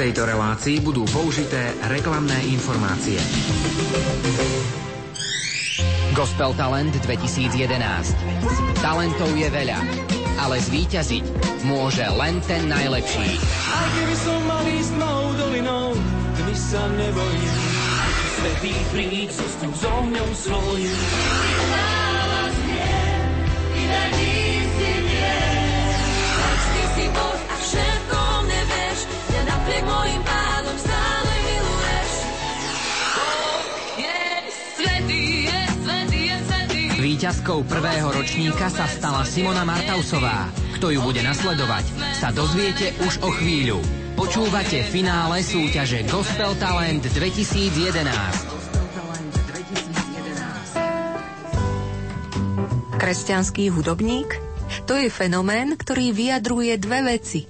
tejto relácii budú použité reklamné informácie. Gospel Talent 2011. Talentov je veľa, ale zvíťaziť môže len ten najlepší. Aj keby som mal ísť mou dolinou, tmy sa nebojím. Svetý príď so s tým ohňom svojím. Výťazkou prvého ročníka sa stala Simona Martausová. Kto ju bude nasledovať, sa dozviete už o chvíľu. Počúvate finále súťaže Gospel Talent 2011. Kresťanský hudobník? To je fenomén, ktorý vyjadruje dve veci.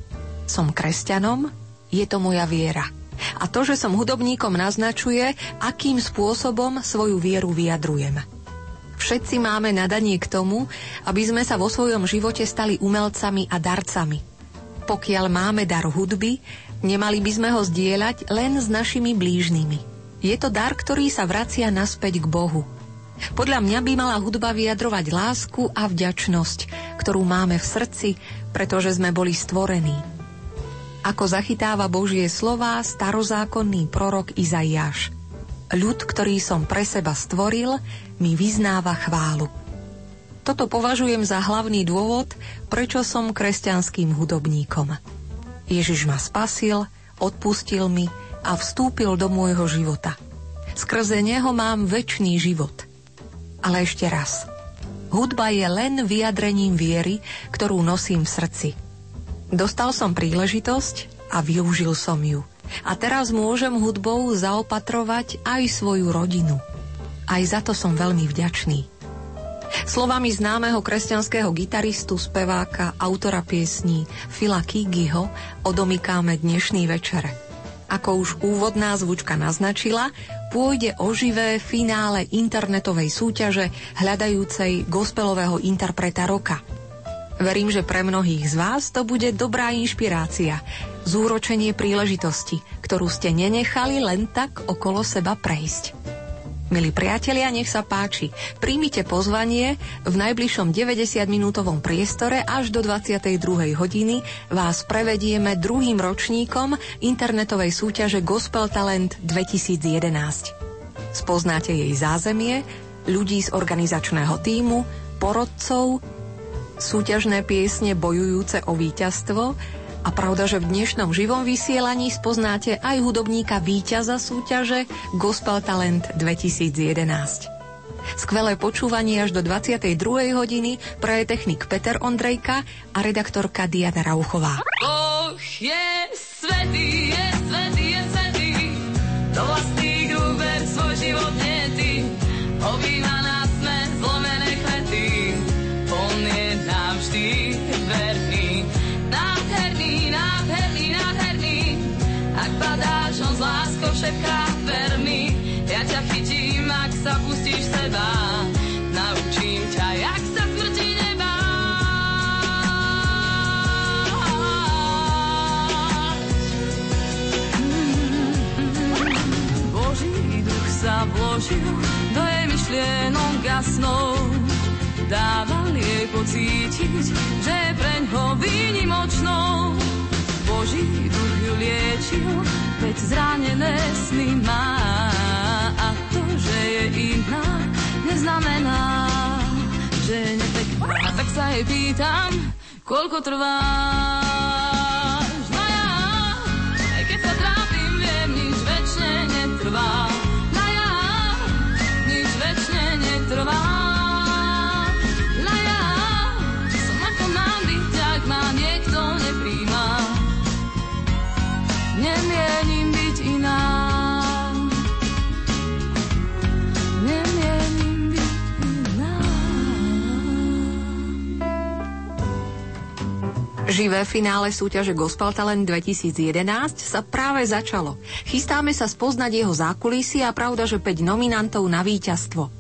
Som kresťanom je to moja viera. A to, že som hudobníkom, naznačuje, akým spôsobom svoju vieru vyjadrujem. Všetci máme nadanie k tomu, aby sme sa vo svojom živote stali umelcami a darcami. Pokiaľ máme dar hudby, nemali by sme ho zdieľať len s našimi blížnymi. Je to dar, ktorý sa vracia naspäť k Bohu. Podľa mňa by mala hudba vyjadrovať lásku a vďačnosť, ktorú máme v srdci, pretože sme boli stvorení. Ako zachytáva Božie slová starozákonný prorok Izaiáš. Ľud, ktorý som pre seba stvoril, mi vyznáva chválu. Toto považujem za hlavný dôvod, prečo som kresťanským hudobníkom. Ježiš ma spasil, odpustil mi a vstúpil do môjho života. Skrze neho mám väčší život. Ale ešte raz. Hudba je len vyjadrením viery, ktorú nosím v srdci – Dostal som príležitosť a využil som ju. A teraz môžem hudbou zaopatrovať aj svoju rodinu. Aj za to som veľmi vďačný. Slovami známeho kresťanského gitaristu, speváka, autora piesní Fila Kigiho odomykáme dnešný večer. Ako už úvodná zvučka naznačila, pôjde o živé finále internetovej súťaže hľadajúcej gospelového interpreta roka – Verím, že pre mnohých z vás to bude dobrá inšpirácia, zúročenie príležitosti, ktorú ste nenechali len tak okolo seba prejsť. Milí priatelia, nech sa páči. Príjmite pozvanie. V najbližšom 90-minútovom priestore až do 22. hodiny vás prevedieme druhým ročníkom internetovej súťaže Gospel Talent 2011. Spoznáte jej zázemie, ľudí z organizačného týmu, porodcov, súťažné piesne bojujúce o víťazstvo a pravda, že v dnešnom živom vysielaní spoznáte aj hudobníka víťaza súťaže Gospel Talent 2011. Skvelé počúvanie až do 22. hodiny praje technik Peter Ondrejka a redaktorka Diana Rauchová. Oh, svetý, je svetý, láskou šepká verný. Ja ťa chytím, ak sa pustíš seba. Naučím ťa, jak sa smrti neba. Boží duch sa vložil do jej myšlienok gasnou dával jej pocítiť, že je preň ho výnimočnou. Boží duch ju liečil, veď zranené sny má. A to, že je iná, neznamená, že je nepekná. A tak sa jej pýtam, koľko trvá. No ja, aj keď sa trápim, viem, nič väčšine netrvá. Živé finále súťaže Gospel Talent 2011 sa práve začalo. Chystáme sa spoznať jeho zákulisy a pravda, že 5 nominantov na víťazstvo.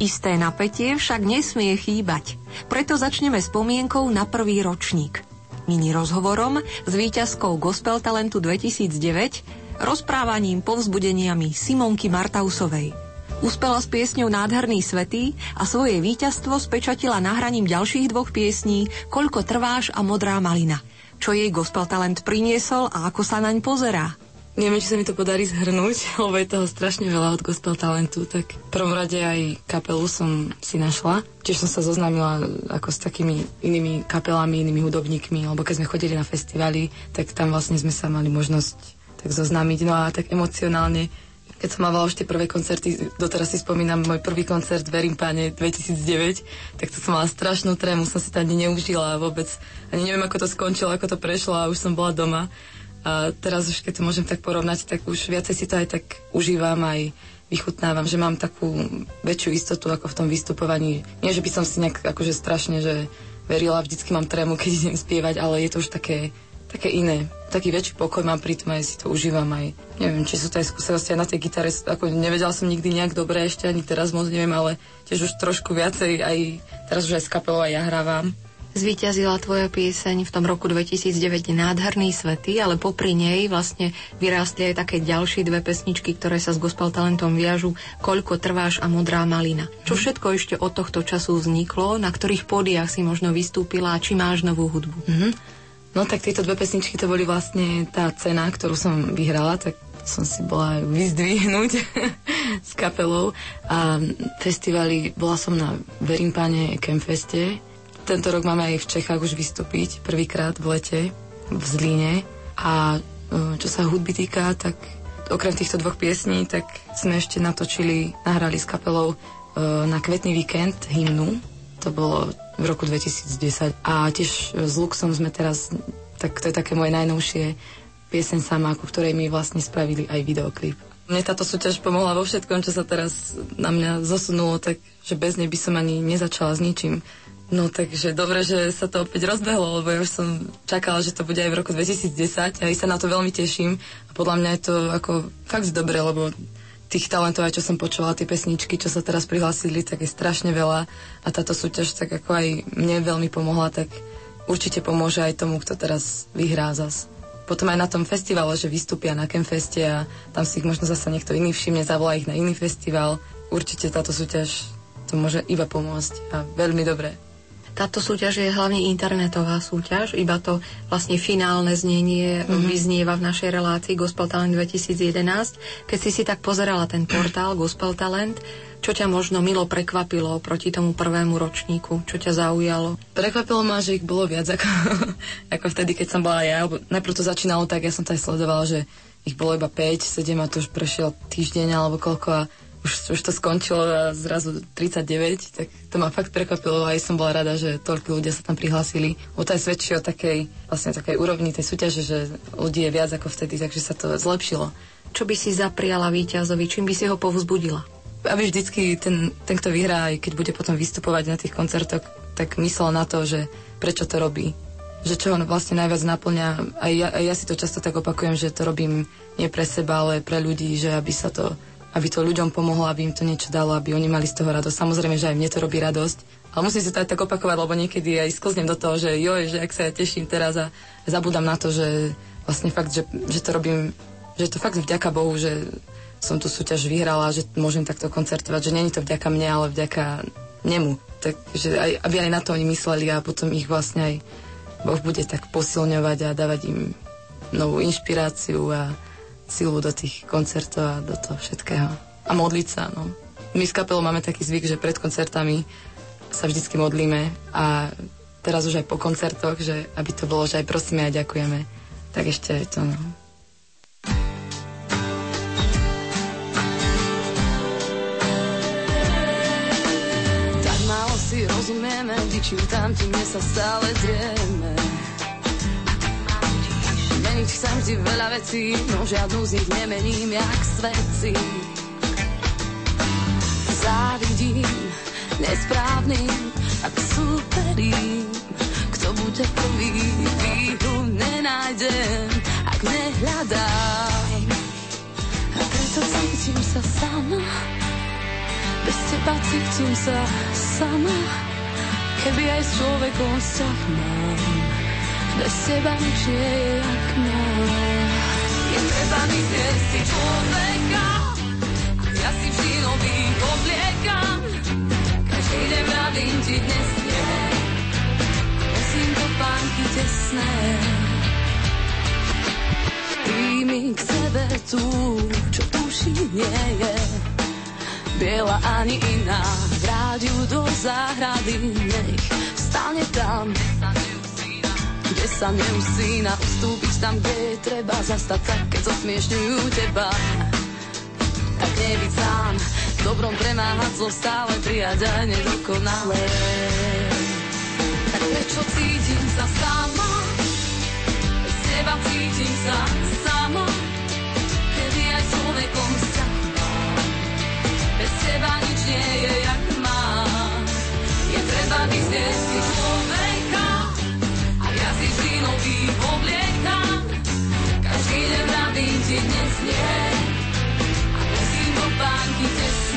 Isté napätie však nesmie chýbať. Preto začneme spomienkou na prvý ročník. mini rozhovorom s víťazkou Gospel Talentu 2009, rozprávaním, povzbudeniami Simonky Martausovej. Uspela s piesňou Nádherný svetý a svoje víťazstvo spečatila nahraním ďalších dvoch piesní Koľko trváš a Modrá malina. Čo jej Gospel Talent priniesol a ako sa naň pozerá. Neviem, či sa mi to podarí zhrnúť, lebo je toho strašne veľa od gospel talentu, tak v prvom rade aj kapelu som si našla. Tiež som sa zoznámila ako s takými inými kapelami, inými hudobníkmi, lebo keď sme chodili na festivaly, tak tam vlastne sme sa mali možnosť tak zoznámiť. No a tak emocionálne keď som mávala už tie prvé koncerty, doteraz si spomínam môj prvý koncert Verím páne 2009, tak to som mala strašnú trému, som si to ani neužila vôbec. Ani neviem, ako to skončilo, ako to prešlo a už som bola doma. A teraz už keď to môžem tak porovnať, tak už viacej si to aj tak užívam, aj vychutnávam, že mám takú väčšiu istotu ako v tom vystupovaní. Nie, že by som si nejak akože strašne, že verila, vždycky mám trému, keď idem spievať, ale je to už také, také iné. Taký väčší pokoj mám pri aj si to užívam aj. Neviem, či sú to aj skúsenosti aj na tej gitare, ako nevedela som nikdy nejak dobre ešte, ani teraz moc neviem, ale tiež už trošku viacej, aj teraz už aj s kapelou aj ja hrávam Zvíťazila tvoja pieseň v tom roku 2009 Nádherný svety, ale popri nej vlastne vyrástli aj také ďalšie dve pesničky, ktoré sa s gospel talentom viažu Koľko trváš a Modrá malina. Čo mhm. všetko ešte od tohto času vzniklo, na ktorých pódiach si možno vystúpila a či máš novú hudbu? Mm-hmm. No tak tieto dve pesničky to boli vlastne tá cena, ktorú som vyhrala, tak som si bola vyzdvihnúť s kapelou. A festivali, bola som na Verím páne Campfeste. Tento rok máme aj v Čechách už vystúpiť prvýkrát v lete v Zlíne. A e, čo sa hudby týka, tak okrem týchto dvoch piesní, tak sme ešte natočili, nahrali s kapelou e, na kvetný víkend hymnu. To bolo v roku 2010. A tiež s Luxom sme teraz, tak to je také moje najnovšie pieseň sama, ku ktorej mi vlastne spravili aj videoklip. Mne táto súťaž pomohla vo všetkom, čo sa teraz na mňa zosunulo, tak že bez nej by som ani nezačala s ničím. No takže dobre, že sa to opäť rozbehlo, lebo ja už som čakala, že to bude aj v roku 2010 a ja sa na to veľmi teším a podľa mňa je to ako fakt dobre, lebo tých talentov, aj čo som počula, tie pesničky, čo sa teraz prihlásili, tak je strašne veľa a táto súťaž tak ako aj mne veľmi pomohla, tak určite pomôže aj tomu, kto teraz vyhrá zas. Potom aj na tom festivale, že vystúpia na Campfeste a tam si ich možno zase niekto iný všimne, zavolá ich na iný festival. Určite táto súťaž to môže iba pomôcť a veľmi dobre. Táto súťaž je hlavne internetová súťaž, iba to vlastne finálne znenie mm-hmm. vyznieva v našej relácii Gospel Talent 2011. Keď si si tak pozerala ten portál Gospel Talent, čo ťa možno milo prekvapilo proti tomu prvému ročníku? Čo ťa zaujalo? Prekvapilo ma, že ich bolo viac ako, ako vtedy, keď som bola ja. Najprv to začínalo tak, ja som to aj sledovala, že ich bolo iba 5, 7 a to už prešiel týždeň alebo koľko a už, už to skončilo a zrazu 39, tak to ma fakt prekvapilo a aj som bola rada, že toľko ľudia sa tam prihlásili. O to aj svedčí o takej, vlastne takej úrovni tej súťaže, že ľudí je viac ako vtedy, takže sa to zlepšilo. Čo by si zapriala víťazovi, čím by si ho povzbudila? Aby vždycky ten, ten, kto vyhrá, aj keď bude potom vystupovať na tých koncertoch, tak myslel na to, že prečo to robí. Že čo ho vlastne najviac naplňa. Aj ja, aj ja si to často tak opakujem, že to robím nie pre seba, ale pre ľudí, že aby sa to aby to ľuďom pomohlo, aby im to niečo dalo, aby oni mali z toho radosť. Samozrejme, že aj mne to robí radosť. Ale musím si to aj tak opakovať, lebo niekedy aj sklznem do toho, že joj, že ak sa ja teším teraz a zabudám na to, že vlastne fakt, že, že to robím, že to fakt vďaka Bohu, že som tú súťaž vyhrala, že môžem takto koncertovať, že není to vďaka mne, ale vďaka nemu. Takže aj, aby aj na to oni mysleli a potom ich vlastne aj Boh bude tak posilňovať a dávať im novú inšpiráciu a silu do tých koncertov a do toho všetkého. A modliť sa, no. My s kapelou máme taký zvyk, že pred koncertami sa vždycky modlíme a teraz už aj po koncertoch, že aby to bolo, že aj prosíme a ďakujeme. Tak ešte je to, no. Tak málo si rozumieme, vyčítam ti, mne sa stále drieme Meniť chcem si veľa vecí, no žiadnu z nich nemením, jak sveci. Závidím nesprávnym, ak superím, kto bude prvý, výhru nenájdem, ak nehľadám. A preto cítim sa sama, bez teba cítim sa sama, keby aj s človekom vzťah mám bez teba nič nie je jak nás. Je treba mi si človeka, ja si vždy nový obliekam. Každý deň vravím ti dnes nie, nosím to pánky tesné. Príjmi k sebe tú, čo tuší nie je, biela ani iná. Vráť ju do záhrady, nech stane tam, kde sa neusína ustúpiť tam, kde je treba zastať sa, keď zosmiešňujú teba. Tak nebyť sám, v dobrom premáhať zlo stále prijať aj nedokonalé. Tak prečo cítim sa sama, bez teba cítim sa sama, kedy aj človekom vzťah bez teba nič nie je jak má. Je treba človeka a ja nový obliekam. Každý deň vravím ti dnes nie a nosím do pánky tesné.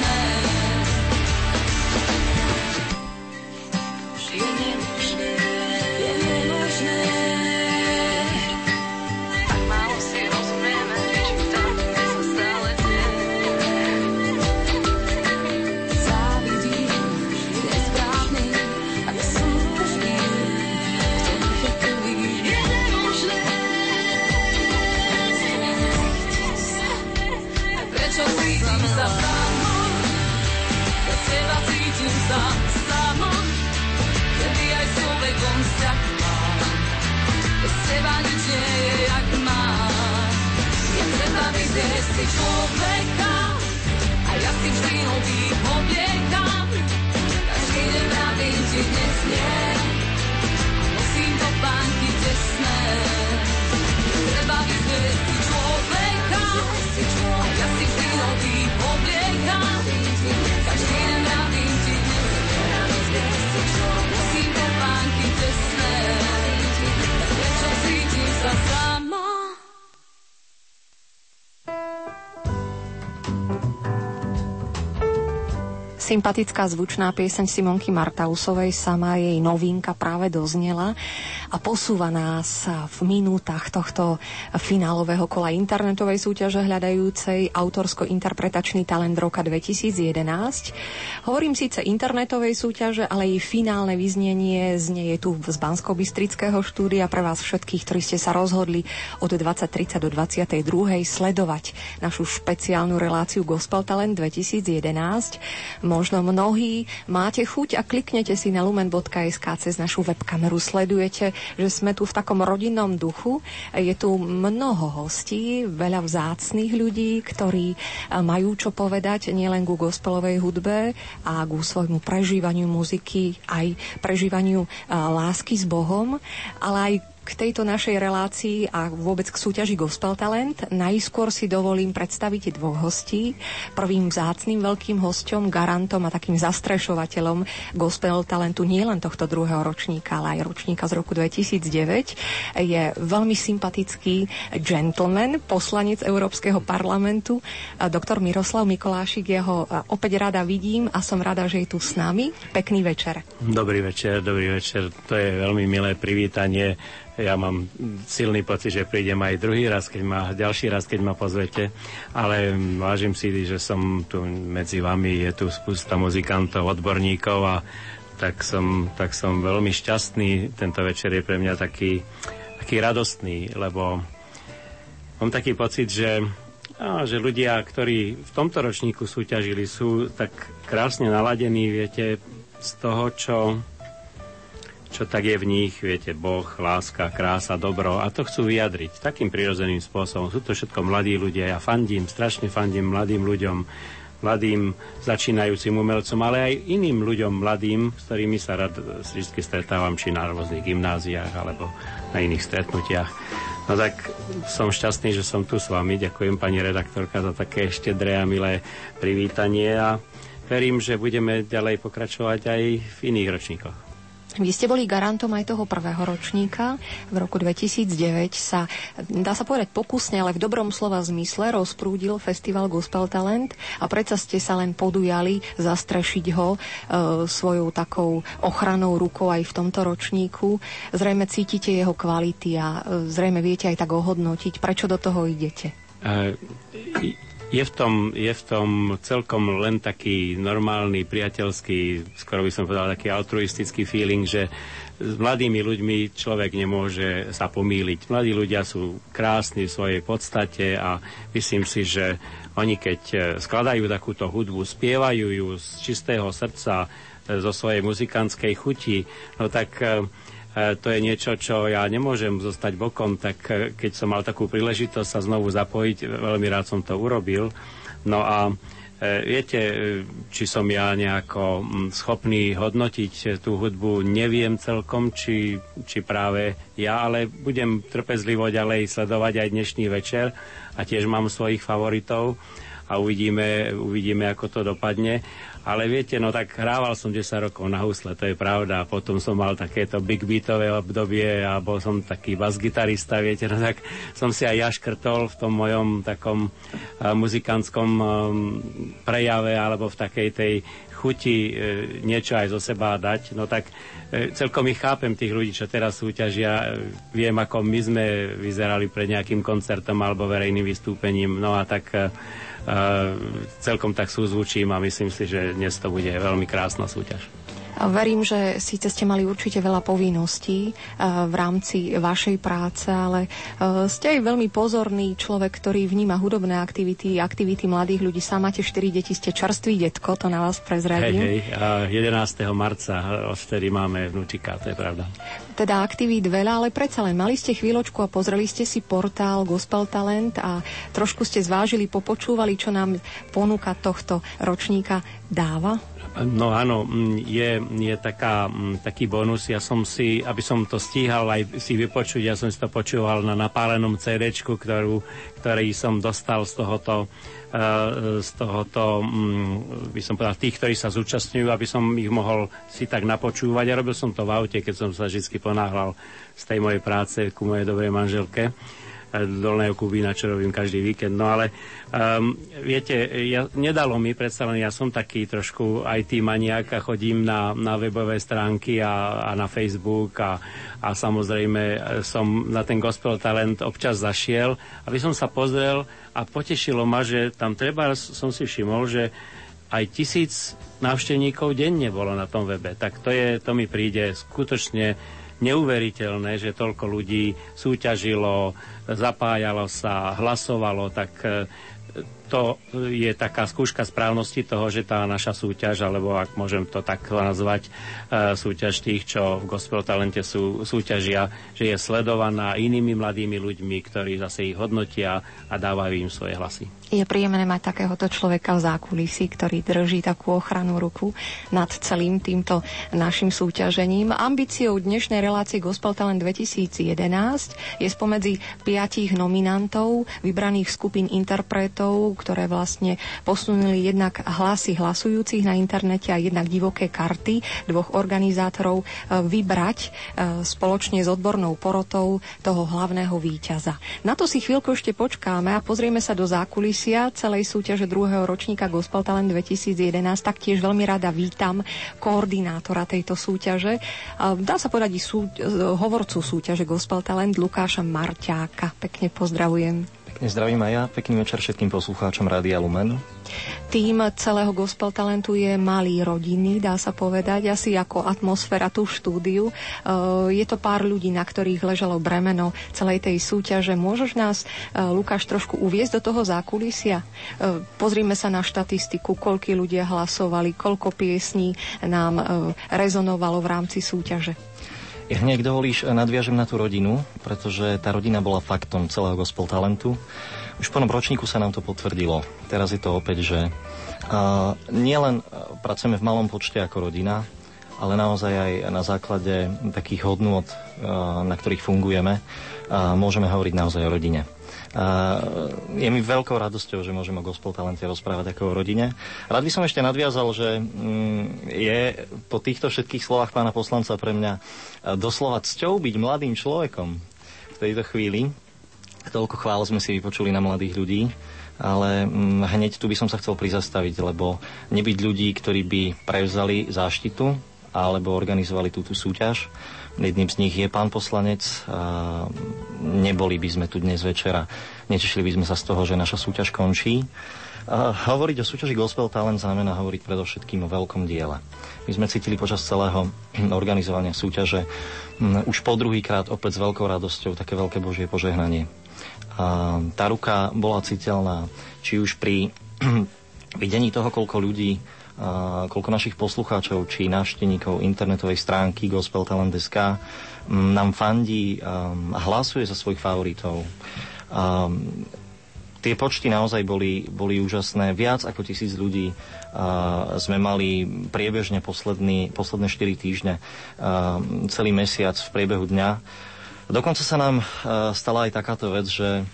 Sympatická zvučná pieseň Simonky Martausovej, sama jej novinka práve doznela a posúva nás v minútach tohto finálového kola internetovej súťaže hľadajúcej autorsko-interpretačný talent roka 2011. Hovorím síce internetovej súťaže, ale jej finálne vyznenie znie je tu z bansko bystrického štúdia pre vás všetkých, ktorí ste sa rozhodli od 20.30 do 22. sledovať našu špeciálnu reláciu Gospel Talent 2011. Možno mnohí máte chuť a kliknete si na lumen.sk cez našu webkameru. Sledujete, že sme tu v takom rodinnom duchu. Je tu mnoho hostí, veľa vzácných ľudí, ktorí majú čo povedať nielen ku gospelovej hudbe a ku svojmu prežívaniu muziky, aj prežívaniu lásky s Bohom, ale aj k tejto našej relácii a vôbec k súťaži Gospel Talent. Najskôr si dovolím predstaviť dvoch hostí. Prvým vzácným veľkým hostom, garantom a takým zastrešovateľom Gospel Talentu nielen tohto druhého ročníka, ale aj ročníka z roku 2009 je veľmi sympatický gentleman, poslanec Európskeho parlamentu, doktor Miroslav Mikolášik. Jeho opäť rada vidím a som rada, že je tu s nami. Pekný večer. Dobrý večer, dobrý večer. To je veľmi milé privítanie ja mám silný pocit, že prídem aj druhý raz, keď ma, ďalší raz, keď ma pozvete, ale vážim si, že som tu medzi vami, je tu spústa muzikantov, odborníkov a tak som, tak som veľmi šťastný. Tento večer je pre mňa taký, taký radostný, lebo mám taký pocit, že, á, že ľudia, ktorí v tomto ročníku súťažili, sú tak krásne naladení, viete, z toho, čo, čo tak je v nich, viete, Boh, láska, krása, dobro a to chcú vyjadriť takým prirodzeným spôsobom. Sú to všetko mladí ľudia, ja fandím, strašne fandím mladým ľuďom, mladým začínajúcim umelcom, ale aj iným ľuďom mladým, s ktorými sa rád vždy stretávam, či na rôznych gymnáziách, alebo na iných stretnutiach. No tak som šťastný, že som tu s vami. Ďakujem pani redaktorka za také štedré a milé privítanie a verím, že budeme ďalej pokračovať aj v iných ročníkoch. Vy ste boli garantom aj toho prvého ročníka. V roku 2009 sa, dá sa povedať pokusne, ale v dobrom slova zmysle rozprúdil festival Gospel Talent a predsa ste sa len podujali zastrešiť ho e, svojou takou ochranou rukou aj v tomto ročníku. Zrejme cítite jeho kvality a e, zrejme viete aj tak ohodnotiť, prečo do toho idete. Uh, je v, tom, je v tom celkom len taký normálny, priateľský, skoro by som povedal taký altruistický feeling, že s mladými ľuďmi človek nemôže sa pomýliť. Mladí ľudia sú krásni v svojej podstate a myslím si, že oni keď e, skladajú takúto hudbu, spievajú ju z čistého srdca, e, zo svojej muzikantskej chuti, no tak e, to je niečo, čo ja nemôžem zostať bokom, tak e, keď som mal takú príležitosť sa znovu zapojiť, veľmi rád som to urobil. No a e, viete, či som ja nejako schopný hodnotiť tú hudbu, neviem celkom, či, či práve ja, ale budem trpezlivo ďalej sledovať aj dnešný večer a tiež mám svojich favoritov a uvidíme, uvidíme ako to dopadne. Ale viete, no tak hrával som 10 rokov na husle, to je pravda. Potom som mal takéto big beatové obdobie a bol som taký bas-gitarista, viete, no tak som si aj ja škrtol v tom mojom takom uh, muzikantskom um, prejave alebo v takej tej chuti e, niečo aj zo seba dať, no tak e, celkom ich chápem tých ľudí, čo teraz súťažia. E, viem, ako my sme vyzerali pred nejakým koncertom alebo verejným vystúpením, no a tak e, celkom tak súzvučím a myslím si, že dnes to bude veľmi krásna súťaž. Verím, že síce ste mali určite veľa povinností eh, v rámci vašej práce, ale eh, ste aj veľmi pozorný človek, ktorý vníma hudobné aktivity, aktivity mladých ľudí. Sám máte 4 deti, ste čerstvý detko, to na vás prezradím. Hej, hej, 11. marca, odtedy máme vnúčika, to je pravda. Teda aktivít veľa, ale predsa len mali ste chvíľočku a pozreli ste si portál Gospel Talent a trošku ste zvážili, popočúvali, čo nám ponúka tohto ročníka dáva? No áno, mm, je, je taká, mm, taký bonus. Ja som si, aby som to stíhal aj si vypočuť, ja som si to počúval na napálenom CD, ktorý som dostal z tohoto, uh, z tohoto, um, by som povedal, tých, ktorí sa zúčastňujú, aby som ich mohol si tak napočúvať. A robil som to v aute, keď som sa vždy ponáhľal z tej mojej práce ku mojej dobrej manželke dolného Kubína, čo robím každý víkend. No ale um, viete, ja, nedalo mi, predsa ja som taký trošku IT maniak a chodím na, na webové stránky a, a na Facebook a, a samozrejme e, som na ten Gospel Talent občas zašiel, aby som sa pozrel a potešilo ma, že tam treba, som si všimol, že aj tisíc návštevníkov denne bolo na tom webe. Tak to, je, to mi príde skutočne neuveriteľné, že toľko ľudí súťažilo, zapájalo sa, hlasovalo, tak e, to je taká skúška správnosti toho, že tá naša súťaž, alebo ak môžem to tak nazvať, e, súťaž tých, čo v Gospel Talente sú, súťažia, že je sledovaná inými mladými ľuďmi, ktorí zase ich hodnotia a dávajú im svoje hlasy. Je príjemné mať takéhoto človeka v zákulisí, ktorý drží takú ochranu ruku nad celým týmto našim súťažením. Ambíciou dnešnej relácie Gospel Talent 2011 je spomedzi piatich nominantov vybraných skupín interpretov, ktoré vlastne posunuli jednak hlasy hlasujúcich na internete a jednak divoké karty dvoch organizátorov e, vybrať e, spoločne s odbornou porotou toho hlavného víťaza. Na to si chvíľku ešte počkáme a pozrieme sa do zákulisia celej súťaže druhého ročníka Gospel Talent 2011. Taktiež veľmi rada vítam koordinátora tejto súťaže. Dá sa povedať sú, hovorcu súťaže Gospel Talent Lukáša Marťáka. Pekne pozdravujem. Zdravím aj ja, pekný večer všetkým poslucháčom Rádia Lumen. Tým celého gospel talentu je malý rodiny, dá sa povedať, asi ako atmosféra tu štúdiu. E, je to pár ľudí, na ktorých ležalo bremeno celej tej súťaže. Môžeš nás, e, Lukáš, trošku uviezť do toho zákulisia? E, pozrime sa na štatistiku, koľko ľudia hlasovali, koľko piesní nám rezonovalo v rámci súťaže. Hneď dovolíš, eh, nadviažem na tú rodinu, pretože tá rodina bola faktom celého gospel talentu. Už po ročníku sa nám to potvrdilo. Teraz je to opäť, že uh, nielen eh, pracujeme v malom počte ako rodina, ale naozaj aj na základe takých hodnôt, na ktorých fungujeme, môžeme hovoriť naozaj o rodine. Je mi veľkou radosťou, že môžem o Gospel Talente rozprávať ako o rodine. Rád by som ešte nadviazal, že mm, je po týchto všetkých slovách pána poslanca pre mňa doslova cťou byť mladým človekom v tejto chvíli. Toľko chvál sme si vypočuli na mladých ľudí ale mm, hneď tu by som sa chcel prizastaviť, lebo nebyť ľudí, ktorí by prevzali záštitu alebo organizovali túto súťaž. Jedným z nich je pán poslanec. Neboli by sme tu dnes večera. Netešili by sme sa z toho, že naša súťaž končí. A hovoriť o súťaži Gospel Talent znamená hovoriť predovšetkým o veľkom diele. My sme cítili počas celého organizovania súťaže už po druhýkrát opäť s veľkou radosťou také veľké Božie požehnanie a tá ruka bola citeľná, či už pri videní toho, koľko ľudí, a koľko našich poslucháčov či návštevníkov internetovej stránky gospeltalent.sk nám fandí a hlasuje za svojich favoritov. A tie počty naozaj boli, boli úžasné. Viac ako tisíc ľudí a sme mali priebežne posledný, posledné 4 týždne, a celý mesiac v priebehu dňa Dokonca sa nám e, stala aj takáto vec, že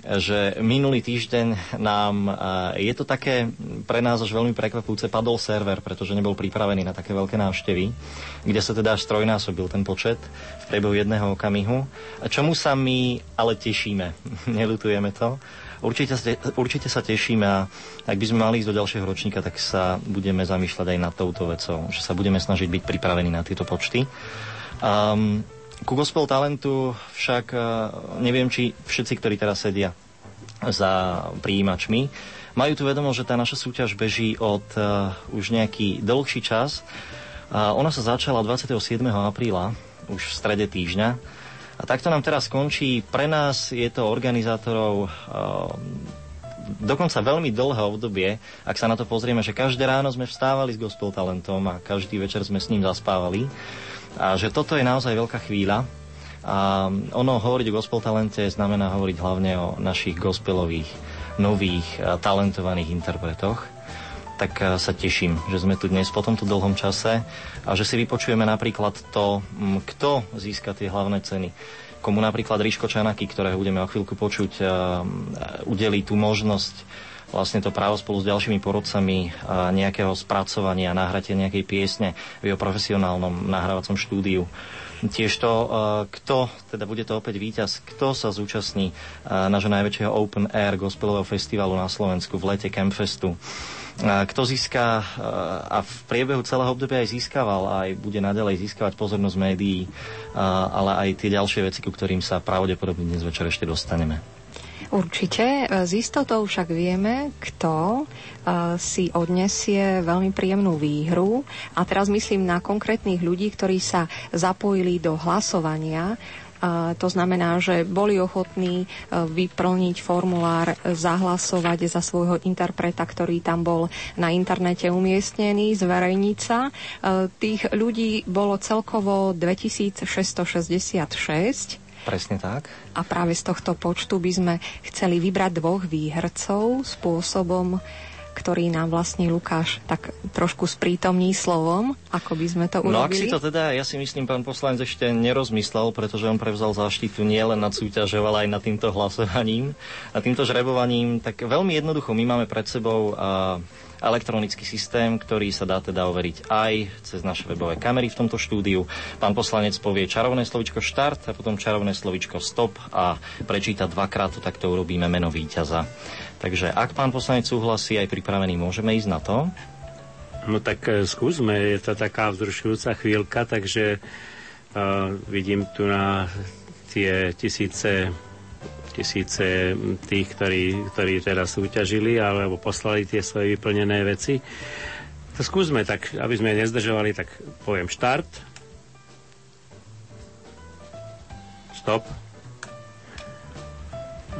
že minulý týždeň nám, e, je to také pre nás až veľmi prekvapujúce, padol server, pretože nebol pripravený na také veľké návštevy, kde sa teda až trojnásobil ten počet v priebehu jedného okamihu, čomu sa my ale tešíme, nelutujeme to. Určite, určite sa tešíme a ak by sme mali ísť do ďalšieho ročníka, tak sa budeme zamýšľať aj nad touto vecou, že sa budeme snažiť byť pripravení na tieto počty. Um, ku gospel talentu však e, neviem, či všetci, ktorí teraz sedia za príjimačmi, majú tu vedomosť, že tá naša súťaž beží od uh, už nejaký dlhší čas. Uh, ona sa začala 27. apríla, už v strede týždňa. A takto nám teraz skončí. Pre nás je to organizátorov uh, dokonca veľmi dlhé obdobie, ak sa na to pozrieme, že každé ráno sme vstávali s gospel talentom a každý večer sme s ním zaspávali. A že toto je naozaj veľká chvíľa. A ono hovoriť o gospel talente znamená hovoriť hlavne o našich gospelových, nových, talentovaných interpretoch. Tak sa teším, že sme tu dnes po tomto dlhom čase a že si vypočujeme napríklad to, kto získa tie hlavné ceny komu napríklad Ríško Čanaky, ktorého budeme o chvíľku počuť, udeli tú možnosť vlastne to právo spolu s ďalšími porodcami nejakého spracovania, nahratia nejakej piesne v jeho profesionálnom nahrávacom štúdiu. Tiež to, kto, teda bude to opäť víťaz, kto sa zúčastní nášho najväčšieho Open Air gospelového festivalu na Slovensku v lete Campfestu. Kto získa a v priebehu celého obdobia aj získaval a aj bude naďalej získavať pozornosť médií, ale aj tie ďalšie veci, ku ktorým sa pravdepodobne dnes večer ešte dostaneme. Určite. S istotou však vieme, kto e, si odnesie veľmi príjemnú výhru. A teraz myslím na konkrétnych ľudí, ktorí sa zapojili do hlasovania a to znamená, že boli ochotní e, vyplniť formulár, zahlasovať za svojho interpreta, ktorý tam bol na internete umiestnený, zverejniť sa. E, tých ľudí bolo celkovo 2666 Presne tak. A práve z tohto počtu by sme chceli vybrať dvoch výhercov spôsobom, ktorý nám vlastne Lukáš tak trošku sprítomní slovom, ako by sme to urobili. No ak si to teda, ja si myslím, pán poslanec ešte nerozmyslel, pretože on prevzal záštitu nielen nad súťažou, ale aj nad týmto hlasovaním a týmto žrebovaním, tak veľmi jednoducho my máme pred sebou uh, elektronický systém, ktorý sa dá teda overiť aj cez naše webové kamery v tomto štúdiu. Pán poslanec povie čarovné slovičko štart a potom čarovné slovičko stop a prečíta dvakrát, to takto urobíme meno víťaza. Takže ak pán poslanec súhlasí, aj pripravený, môžeme ísť na to. No tak e, skúsme, je to taká vzrušujúca chvíľka, takže uh, vidím tu na tie tisíce tisíce tých, ktorí, ktorí teda súťažili alebo poslali tie svoje vyplnené veci. To skúsme tak, aby sme nezdržovali, tak poviem štart. Stop.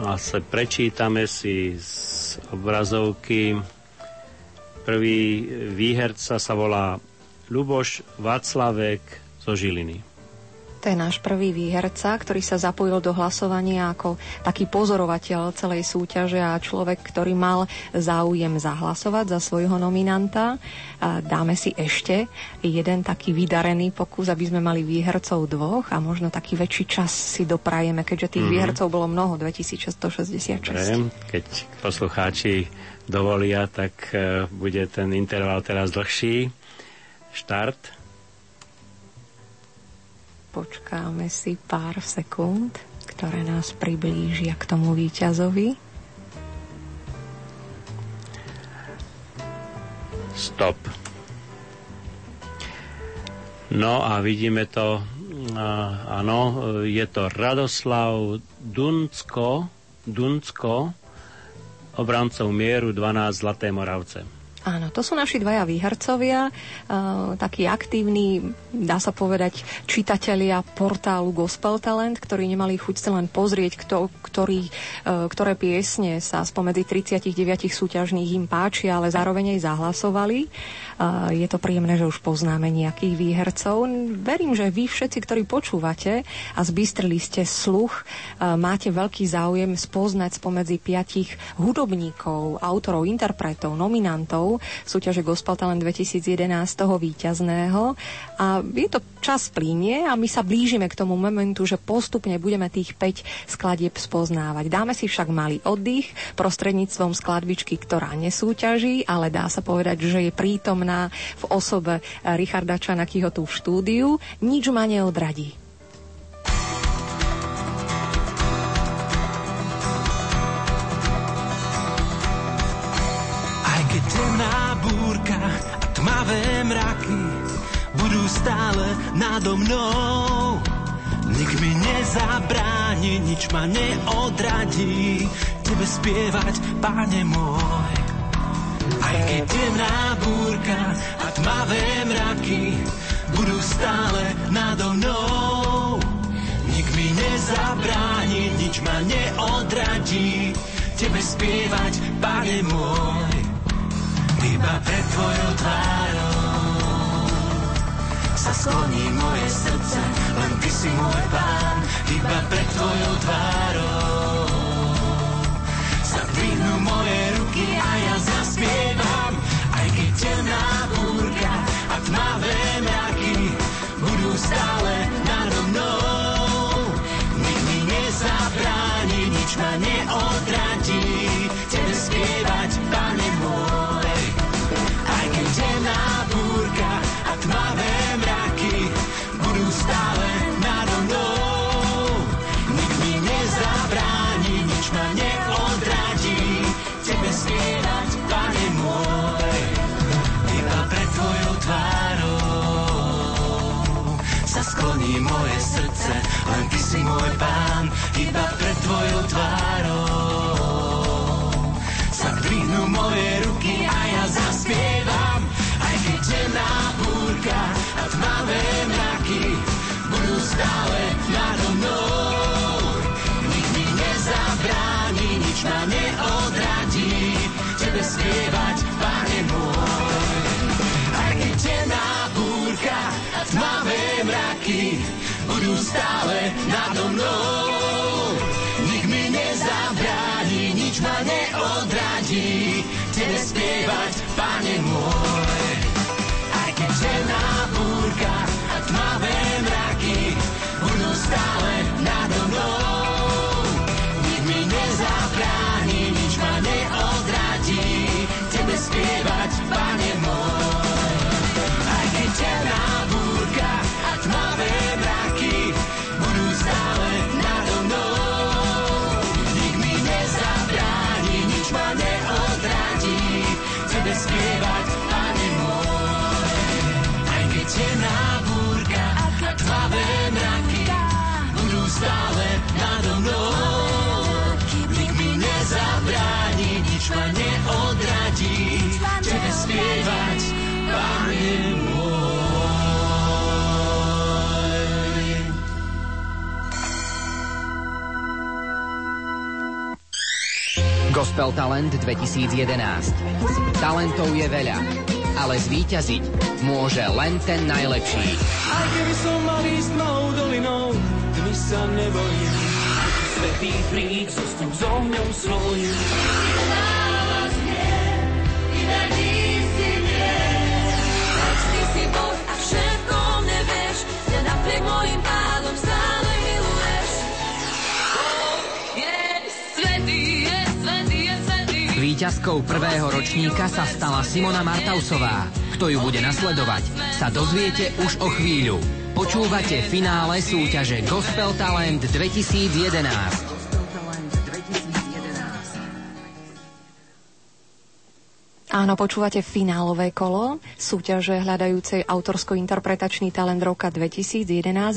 A sa prečítame si z obrazovky. Prvý výherca sa volá Luboš Václavek zo Žiliny. To je náš prvý výherca, ktorý sa zapojil do hlasovania ako taký pozorovateľ celej súťaže a človek, ktorý mal záujem zahlasovať za svojho nominanta. Dáme si ešte jeden taký vydarený pokus, aby sme mali výhercov dvoch a možno taký väčší čas si doprajeme, keďže tých mm-hmm. výhercov bolo mnoho, 2666. Dobre, keď poslucháči dovolia, tak e, bude ten interval teraz dlhší. Štart. Počkáme si pár sekúnd, ktoré nás priblížia k tomu víťazovi. Stop. No a vidíme to, áno, je to Radoslav Dunsko, Dunsko, obrancov mieru 12 Zlaté Moravce. Áno, to sú naši dvaja výhercovia, uh, takí aktívni, dá sa povedať, čitatelia portálu Gospel Talent, ktorí nemali chuť sa len pozrieť, kto, ktorý, uh, ktoré piesne sa spomedzi 39 súťažných im páčia, ale zároveň aj zahlasovali. Je to príjemné, že už poznáme nejakých výhercov. Verím, že vy všetci, ktorí počúvate a zbystrili ste sluch, uh, máte veľký záujem spoznať spomedzi piatich hudobníkov, autorov, interpretov, nominantov, súťaže Gospel Talent 2011 toho víťazného. A je to čas plínie a my sa blížime k tomu momentu, že postupne budeme tých 5 skladieb spoznávať. Dáme si však malý oddych prostredníctvom skladbičky, ktorá nesúťaží, ale dá sa povedať, že je prítomná v osobe Richarda Čanakyho tu v štúdiu. Nič ma neodradí. tmavé mraky budú stále nado mnou. Nik mi nezabráni, nič ma neodradí Tebe spievať, Pane môj Aj keď temná búrka a tmavé mraky Budú stále nado mnou. Nik mi nezabráni, nič ma neodradí. Tebe spievať, Pane môj iba pred tvojou tvárou. Sa skloní moje srdce, len ty si môj pán, iba pred tvojou tvárou. Sa dvihnú moje ruky temná búrka a tmavé mraky budú stále si môj pán, iba pred tvojou tvárou. Sa dvihnú moje ruky a ja zaspievam, aj keď temná búrka stále nado mnou. Nik mi nezabráni, nič ma neodradí, tebe spievať, pane môj. Gospel Talent 2011. Talentov je veľa, ale zvíťaziť môže len ten najlepší. Aj keby som mal ísť tmou dolinou, tmy sa nebojím. Svetý príď, zostup s ohňom svojím. Mojim pádom Výťazkou prvého ročníka sa stala Simona Martausová. Kto ju bude nasledovať, sa dozviete už o chvíľu. Počúvate finále súťaže Gospel Talent 2011. Áno, počúvate finálové kolo súťaže hľadajúcej autorsko-interpretačný talent roka 2011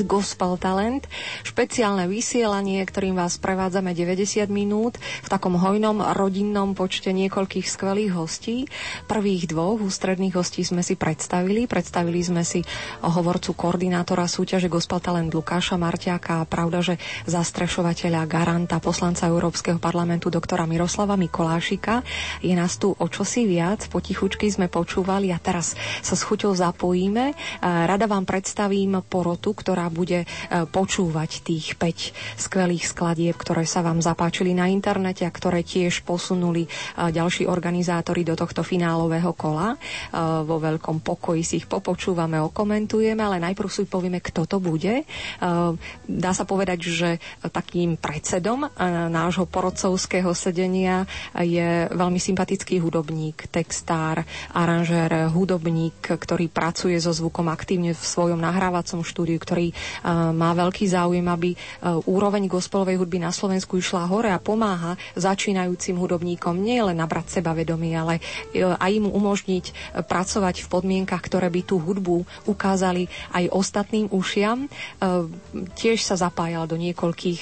Gospel Talent. Špeciálne vysielanie, ktorým vás prevádzame 90 minút v takom hojnom rodinnom počte niekoľkých skvelých hostí. Prvých dvoch ústredných hostí sme si predstavili. Predstavili sme si hovorcu koordinátora súťaže Gospel Talent Lukáša Marťáka a pravda, že zastrešovateľa garanta poslanca Európskeho parlamentu doktora Miroslava Mikolášika. Je nás tu o čosi viac viac. Potichučky sme počúvali a teraz sa s chuťou zapojíme. Rada vám predstavím porotu, ktorá bude e, počúvať tých 5 skvelých skladieb, ktoré sa vám zapáčili na internete a ktoré tiež posunuli e, ďalší organizátori do tohto finálového kola. E, vo veľkom pokoji si ich popočúvame, okomentujeme, ale najprv si povieme, kto to bude. Dá sa povedať, že takým predsedom nášho porodcovského sedenia je veľmi sympatický hudobník textár, aranžér, hudobník, ktorý pracuje so zvukom aktívne v svojom nahrávacom štúdiu, ktorý uh, má veľký záujem, aby uh, úroveň gospelovej hudby na Slovensku išla hore a pomáha začínajúcim hudobníkom nie len nabrať sebavedomie, ale uh, aj im umožniť pracovať v podmienkach, ktoré by tú hudbu ukázali aj ostatným ušiam. Tiež sa zapájal do niekoľkých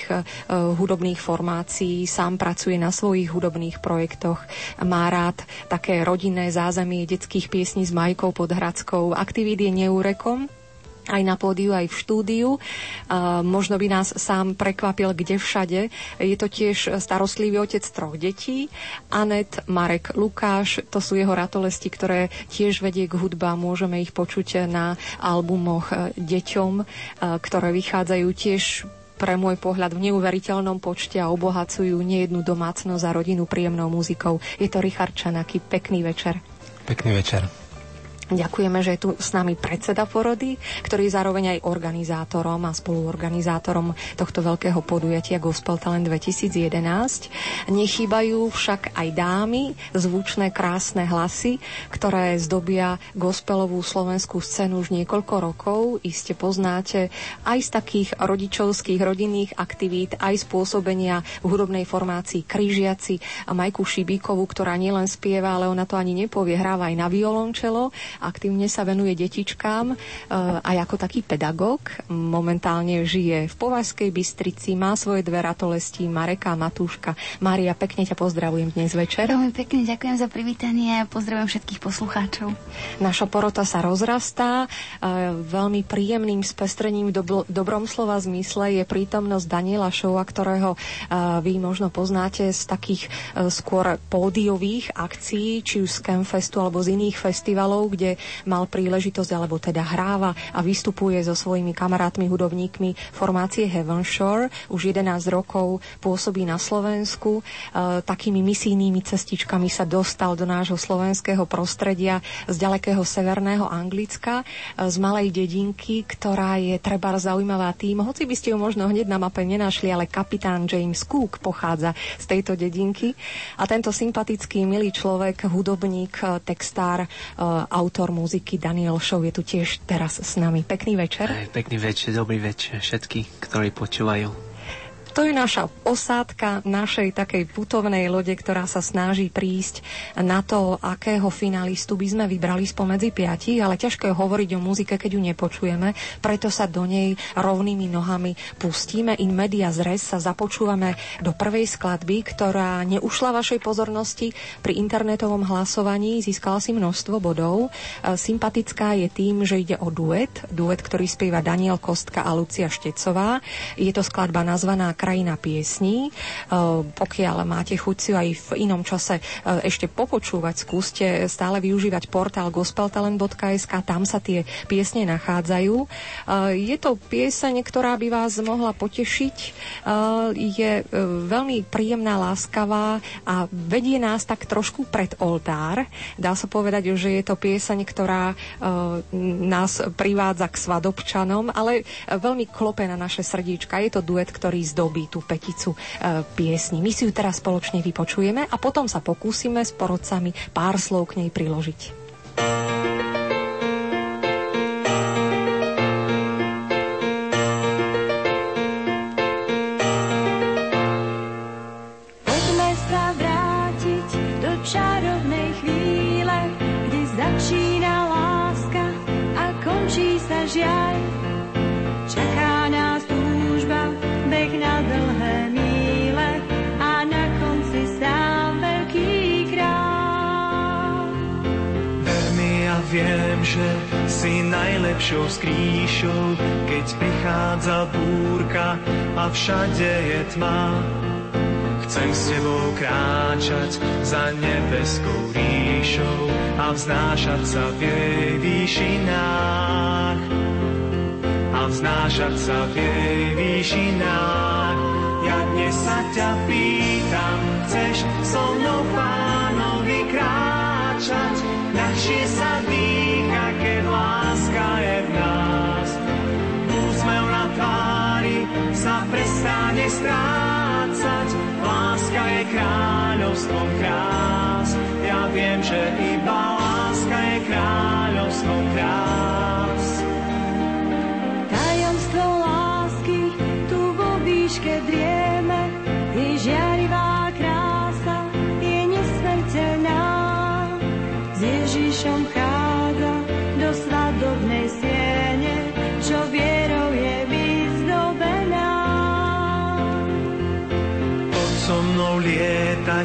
hudobných formácií, sám pracuje na svojich hudobných projektoch, má rád také rodinné zázemie detských piesní s Majkou Podhradskou. Aktivít je neúrekom, aj na pódiu, aj v štúdiu. A možno by nás sám prekvapil, kde všade. Je to tiež starostlivý otec troch detí. Anet, Marek, Lukáš, to sú jeho ratolesti, ktoré tiež vedie k hudba. Môžeme ich počuť na albumoch deťom, ktoré vychádzajú tiež pre môj pohľad v neuveriteľnom počte a obohacujú nejednú domácnosť a rodinu príjemnou muzikou. Je to Richard Čanaky. Pekný večer. Pekný večer. Ďakujeme, že je tu s nami predseda porody, ktorý je zároveň aj organizátorom a spoluorganizátorom tohto veľkého podujatia Gospel Talent 2011. Nechýbajú však aj dámy, zvučné, krásne hlasy, ktoré zdobia gospelovú slovenskú scénu už niekoľko rokov. Iste poznáte aj z takých rodičovských rodinných aktivít, aj spôsobenia v hudobnej formácii Kryžiaci a Majku Šibíkovú, ktorá nielen spieva, ale ona to ani nepovie, hráva aj na violončelo aktívne sa venuje detičkám e, aj ako taký pedagóg. Momentálne žije v Považskej Bystrici, má svoje dve ratolesti, Mareka a Matúška. Mária, pekne ťa pozdravujem dnes večer. Veľmi pekne ďakujem za privítanie a pozdravujem všetkých poslucháčov. Naša porota sa rozrastá. E, veľmi príjemným spestrením v do, dobrom slova zmysle je prítomnosť Daniela Šova, ktorého e, vy možno poznáte z takých skôr pódiových akcií, či už z Campfestu alebo z iných festivalov, kde mal príležitosť, alebo teda hráva a vystupuje so svojimi kamarátmi, hudobníkmi formácie Heaven Shore. Už 11 rokov pôsobí na Slovensku. E, takými misijnými cestičkami sa dostal do nášho slovenského prostredia z ďalekého severného Anglicka, e, z malej dedinky, ktorá je treba zaujímavá tým. Hoci by ste ju možno hneď na mape nenašli, ale kapitán James Cook pochádza z tejto dedinky. A tento sympatický, milý človek, hudobník, e, textár, autor autor muziky Daniel Show je tu tiež teraz s nami. Pekný večer. Pekný večer, dobrý večer všetky, ktorí počúvajú. To je naša osádka našej takej putovnej lode, ktorá sa snaží prísť na to, akého finalistu by sme vybrali spomedzi piatich, ale ťažko je hovoriť o muzike, keď ju nepočujeme, preto sa do nej rovnými nohami pustíme. In media zres sa započúvame do prvej skladby, ktorá neušla vašej pozornosti pri internetovom hlasovaní, získala si množstvo bodov. E, sympatická je tým, že ide o duet, duet, ktorý spieva Daniel Kostka a Lucia Štecová. Je to skladba nazvaná Krajina piesní. Pokiaľ máte chuť si aj v inom čase ešte popočúvať, skúste stále využívať portál gospeltalent.sk, tam sa tie piesne nachádzajú. Je to pieseň, ktorá by vás mohla potešiť. Je veľmi príjemná, láskavá a vedie nás tak trošku pred oltár. Dá sa povedať, že je to pieseň, ktorá nás privádza k svadobčanom, ale veľmi klope na naše srdíčka. Je to duet, ktorý zdobí tú peticu piesni. My si ju teraz spoločne vypočujeme a potom sa pokúsime s porodcami pár slov k nej priložiť. Si najlepšou skrýšou, keď prichádza búrka a všade je tma. Chcem s tebou kráčať za nebeskou ríšou a vznášať sa v jej výšinách. A vznášať sa v jej výšinách. Ja dnes sa ťa pýtam, chceš so mnou pánovi kráčať, ľahšie sa dýcha, strácať, láska je kráľovstvom krás. Ja viem, že iba láska je kráľovstvom krás.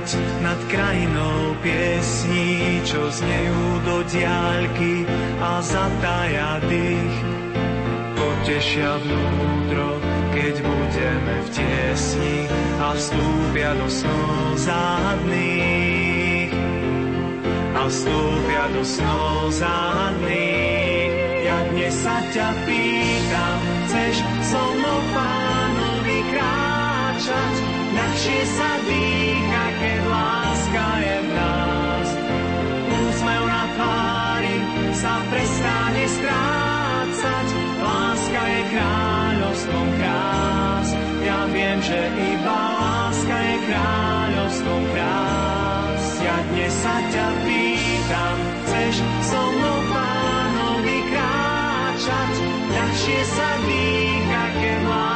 Lietať nad krajinou piesní, čo znejú do diaľky a zatája dých. Potešia vnútro, keď budeme v tiesni a vstúpia do snov zádnych. A vstúpia do snov zádnych. Ja dnes sa ťa pýtam, chceš so mnou pánovi kráčať, ľahšie sa dýcha, keď láska je v nás. Úsmev na tvári sa prestane strácať, láska je kráľovstvom krás. Ja viem, že iba láska je kráľovstvom krás. Ja dnes sa ťa pýtam, chceš so mnou pánovi kráčať, ľahšie sa dýcha, keď láska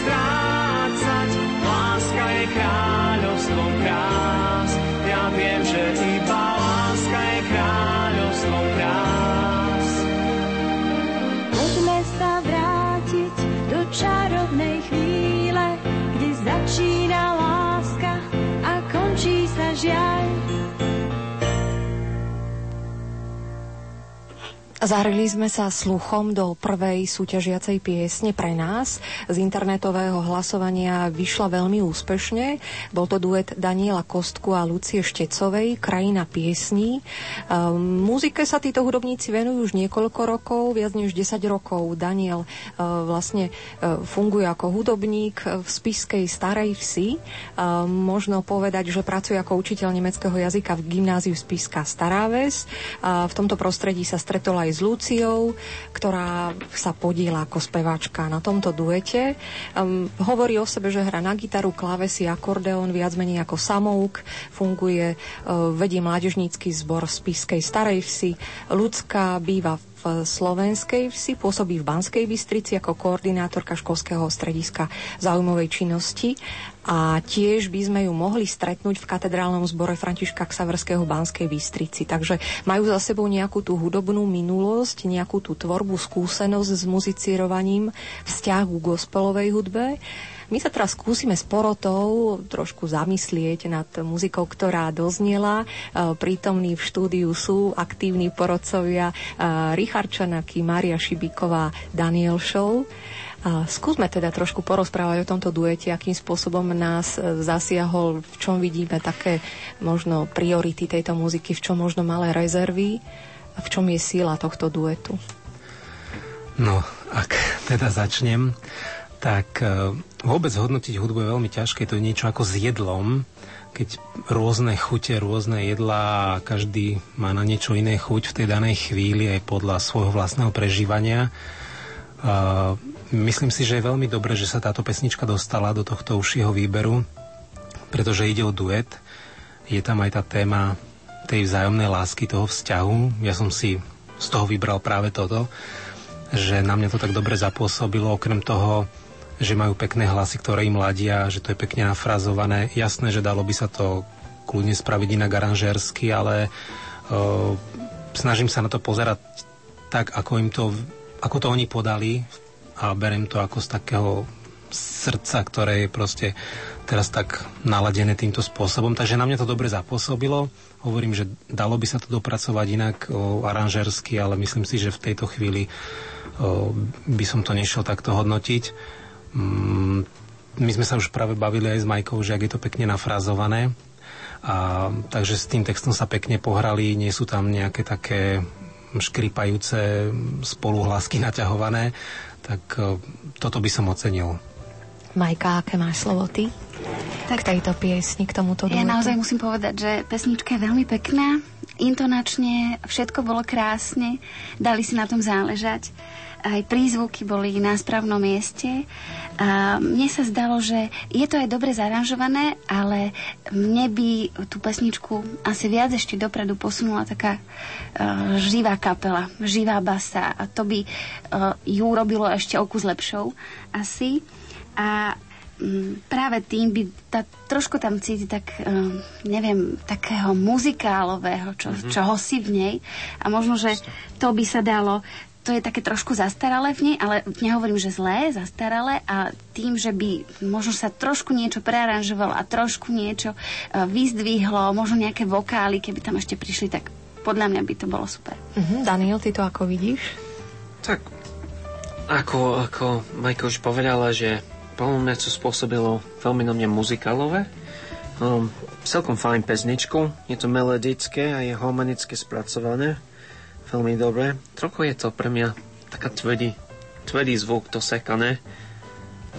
strácať, láska je kráľovstvom krás. Ja viem, že iba láska je kráľovstvom krás. Poďme sa vrátiť do čarovnej chvíle, kde začína láska a končí sa žiaľ. Zahrili sme sa sluchom do prvej súťažiacej piesne pre nás. Z internetového hlasovania vyšla veľmi úspešne. Bol to duet Daniela Kostku a Lucie Štecovej, Krajina piesní. Um, muzike sa títo hudobníci venujú už niekoľko rokov, viac než 10 rokov. Daniel uh, vlastne uh, funguje ako hudobník v spiskej Starej Vsi. Uh, možno povedať, že pracuje ako učiteľ nemeckého jazyka v gymnáziu Spiska Stará Ves. Uh, v tomto prostredí sa stretol aj s Luciou, ktorá sa podiela ako speváčka na tomto duete. Um, hovorí o sebe, že hrá na gitaru, klávesy, akordeón, viac menej ako samouk. Funguje, uh, vedie mládežnícky zbor v Spiskej Starej Vsi. Ľudská býva v Slovenskej vsi, pôsobí v Banskej Bystrici ako koordinátorka školského strediska zaujímavej činnosti a tiež by sme ju mohli stretnúť v katedrálnom zbore Františka Ksaverského Banskej Bystrici. Takže majú za sebou nejakú tú hudobnú minulosť, nejakú tú tvorbu, skúsenosť s muzicírovaním, vzťah k gospelovej hudbe. My sa teraz skúsime s porotou trošku zamyslieť nad muzikou, ktorá doznela. Prítomní v štúdiu sú aktívni porodcovia Richard Čanaky, Maria Šibiková, Daniel Show. A skúsme teda trošku porozprávať o tomto duete, akým spôsobom nás e, zasiahol, v čom vidíme také možno priority tejto muziky, v čom možno malé rezervy a v čom je síla tohto duetu. No, ak teda začnem, tak e, vôbec hodnotiť hudbu je veľmi ťažké. To je niečo ako s jedlom, keď rôzne chute, rôzne jedlá a každý má na niečo iné chuť v tej danej chvíli aj podľa svojho vlastného prežívania. Myslím si, že je veľmi dobré, že sa táto pesnička dostala do tohto užšieho výberu, pretože ide o duet. Je tam aj tá téma tej vzájomnej lásky, toho vzťahu. Ja som si z toho vybral práve toto, že na mňa to tak dobre zapôsobilo, okrem toho, že majú pekné hlasy, ktoré im ladia, že to je pekne nafrazované. Jasné, že dalo by sa to kľudne spraviť inak aranžérsky, ale uh, snažím sa na to pozerať tak, ako im to, ako to oni podali a berem to ako z takého srdca, ktoré je proste teraz tak naladené týmto spôsobom. Takže na mňa to dobre zapôsobilo. Hovorím, že dalo by sa to dopracovať inak o, aranžersky, ale myslím si, že v tejto chvíli o, by som to nešiel takto hodnotiť. Mm, my sme sa už práve bavili aj s Majkou, že ak je to pekne nafrazované, a, takže s tým textom sa pekne pohrali, nie sú tam nejaké také škripajúce spoluhlasky naťahované, tak e, toto by som ocenil. Majka, aké máš slovo ty? Tak k tejto piesni, k tomuto duetu. Ja naozaj musím povedať, že pesnička je veľmi pekná, intonačne, všetko bolo krásne, dali si na tom záležať aj prízvuky boli na správnom mieste. A mne sa zdalo, že je to aj dobre zaranžované, ale mne by tú pesničku asi viac ešte dopredu posunula taká uh, živá kapela, živá basa a to by uh, ju robilo ešte o kus lepšou asi. A mm, práve tým by tá, trošku tam cíti tak, uh, neviem, takého muzikálového, čo, mm-hmm. čoho si v nej. A možno, že to by sa dalo to je také trošku zastaralé v nej, ale nehovorím, že zlé, zastaralé a tým, že by možno sa trošku niečo prearanžovalo a trošku niečo uh, vyzdvihlo, možno nejaké vokály, keby tam ešte prišli, tak podľa mňa by to bolo super. Uh-huh. Daniel, ty to ako vidíš? Tak, ako, ako Majko už povedala, že podľa mňa to spôsobilo veľmi na mňa muzikálové. Um, celkom fajn pesničku, je to melodické a je harmonicky spracované veľmi dobre. Trochu je to pre mňa taká tvrdý, tvrdý zvuk, to sekané.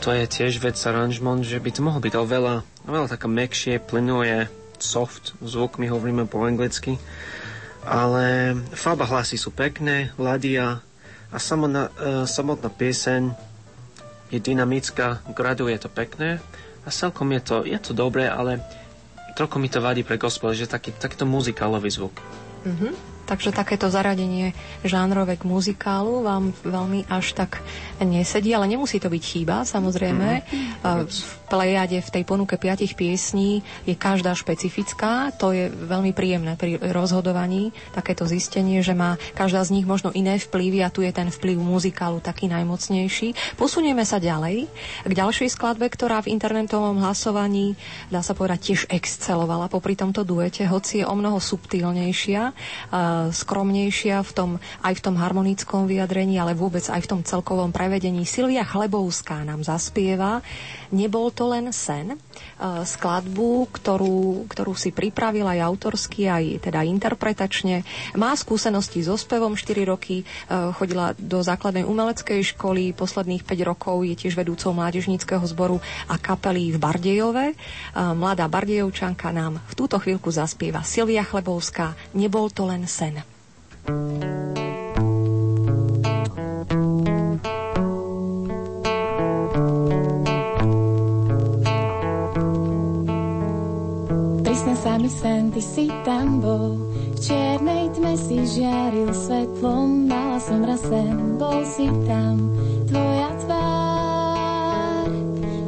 To je tiež vec aranžmon, že by to mohlo byť oveľa, oveľa taká mekšie, plynuje, soft zvuk, my hovoríme po anglicky. Ale farba hlasy sú pekné, ladia a samotná, uh, samotná pieseň je dynamická, graduje to pekné a celkom je to, je to dobré, ale trochu mi to vadí pre gospel, že taký, takýto muzikálový zvuk. Mm-hmm. Takže takéto zaradenie žánrové k muzikálu vám veľmi až tak nesedí, ale nemusí to byť chýba, samozrejme. Mm-hmm. V plejade, v tej ponuke piatich piesní je každá špecifická. To je veľmi príjemné pri rozhodovaní, takéto zistenie, že má každá z nich možno iné vplyvy a tu je ten vplyv muzikálu taký najmocnejší. Posunieme sa ďalej k ďalšej skladbe, ktorá v internetovom hlasovaní, dá sa povedať, tiež excelovala popri tomto duete, hoci je o mnoho subtilnejšia skromnejšia v tom, aj v tom harmonickom vyjadrení, ale vôbec aj v tom celkovom prevedení. Silvia Chlebovská nám zaspieva Nebol to len sen, skladbu, ktorú, ktorú si pripravil aj autorsky, aj teda interpretačne. Má skúsenosti so spevom 4 roky, chodila do základnej umeleckej školy, posledných 5 rokov je tiež vedúcou mládežníckého zboru a kapely v Bardejove. Mladá Bardejovčanka nám v túto chvíľku zaspieva Silvia Chlebovská Nebol to len sen. Prisne sa mi sen, ty si tam bol V čiernej tme si žiaril svetlom Mala som raz sen, bol si tam Tvoja tvár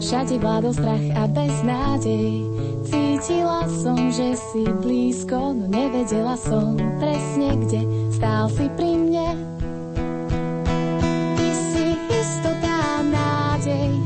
Všade vládol strach a beznádej Cítila som, že si blízko, no nevedela som presne kde. Stál si pri mne. Ty si istotá nádej,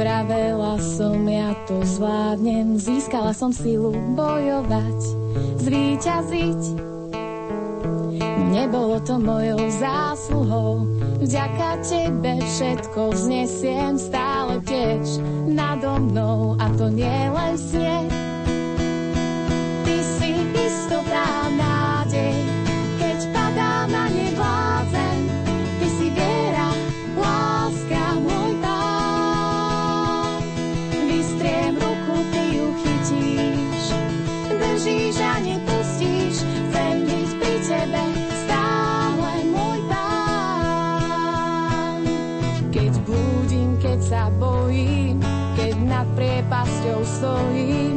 Vravela som, ja to zvládnem, získala som silu bojovať, zvíťaziť. Nebolo to mojou zásluhou, vďaka tebe všetko vznesiem, stále tiež nado mnou a to nie len snie. Držíš a nepustíš, chcem byť pri tebe stále môj pán. Keď blúdim, keď sa bojím, keď nad priepasťou stojím,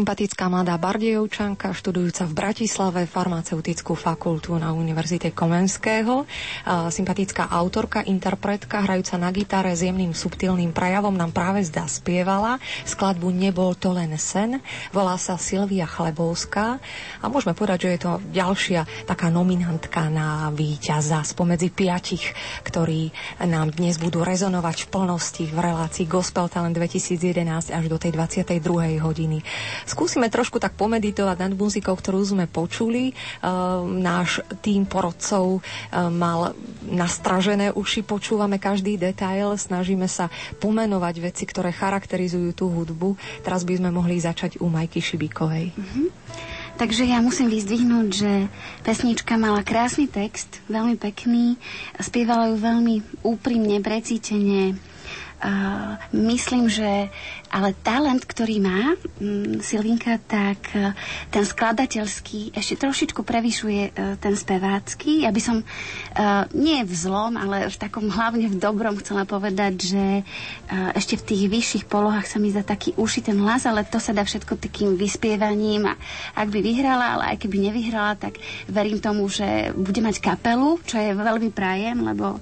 Sympatická mladá Bardejovčanka, študujúca v Bratislave farmaceutickú fakultu na Univerzite Komenského. Sympatická autorka, interpretka, hrajúca na gitare s jemným subtilným prejavom nám práve zdá spievala. Skladbu Nebol to len sen. Volá sa Silvia Chlebovská. A môžeme povedať, že je to ďalšia taká nominantka na víťaza spomedzi piatich, ktorí nám dnes budú rezonovať v plnosti v relácii Gospel Talent 2011 až do tej 22. hodiny. Skúsime trošku tak pomeditovať nad muzikou, ktorú sme počuli. Uh, náš tým porodcov uh, mal nastražené uši, počúvame každý detail, snažíme sa pomenovať veci, ktoré charakterizujú tú hudbu. Teraz by sme mohli začať u Majky Šibikovej. Mhm. Takže ja musím vyzdvihnúť, že pesnička mala krásny text, veľmi pekný, spievala ju veľmi úprimne, precítene. Uh, myslím, že ale talent, ktorý má mm, Silvinka, tak uh, ten skladateľský ešte trošičku prevyšuje uh, ten spevácky. Ja by som uh, nie v zlom, ale v takom hlavne v dobrom chcela povedať, že uh, ešte v tých vyšších polohách sa mi zdá taký uši ten hlas, ale to sa dá všetko takým vyspievaním a ak by vyhrala, ale aj keby nevyhrala, tak verím tomu, že bude mať kapelu, čo je veľmi prajem, lebo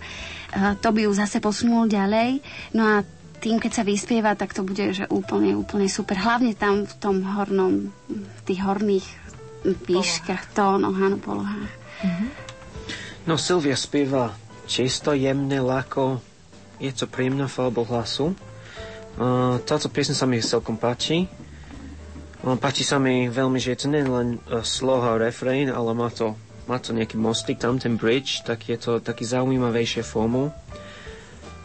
to by ju zase posunul ďalej. No a tým, keď sa vyspieva, tak to bude že úplne, úplne super. Hlavne tam v tom hornom, v tých horných výškach, tónoch, áno, polohách. No Silvia spieva čisto, jemné, ľako, je to príjemná farba hlasu. Uh, táto piesň sa mi celkom páči. Uh, páči sa mi veľmi, že je to nie len uh, sloha, refrain, ale má to, má to nejaký mostík, tam ten bridge, tak je to taký zaujímavejšie formu.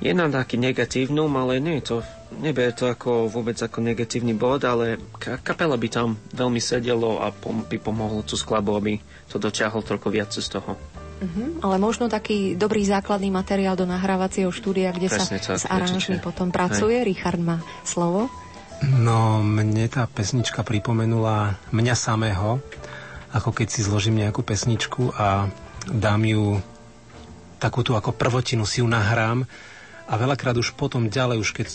Je na taký negatívnu, ale nie je to, neberie to ako vôbec ako negatívny bod, ale ka- kapela by tam veľmi sedelo a pom- by pomohlo tú skladbu, aby to dočiahol trochu viac z toho. Mhm, ale možno taký dobrý základný materiál do nahrávacieho štúdia, kde Presne sa tak, s aranžmi určite. potom pracuje. Richard má slovo. No, mne tá pesnička pripomenula mňa samého, ako keď si zložím nejakú pesničku a dám ju takú tú ako prvotinu, si ju nahrám a veľakrát už potom ďalej, už keď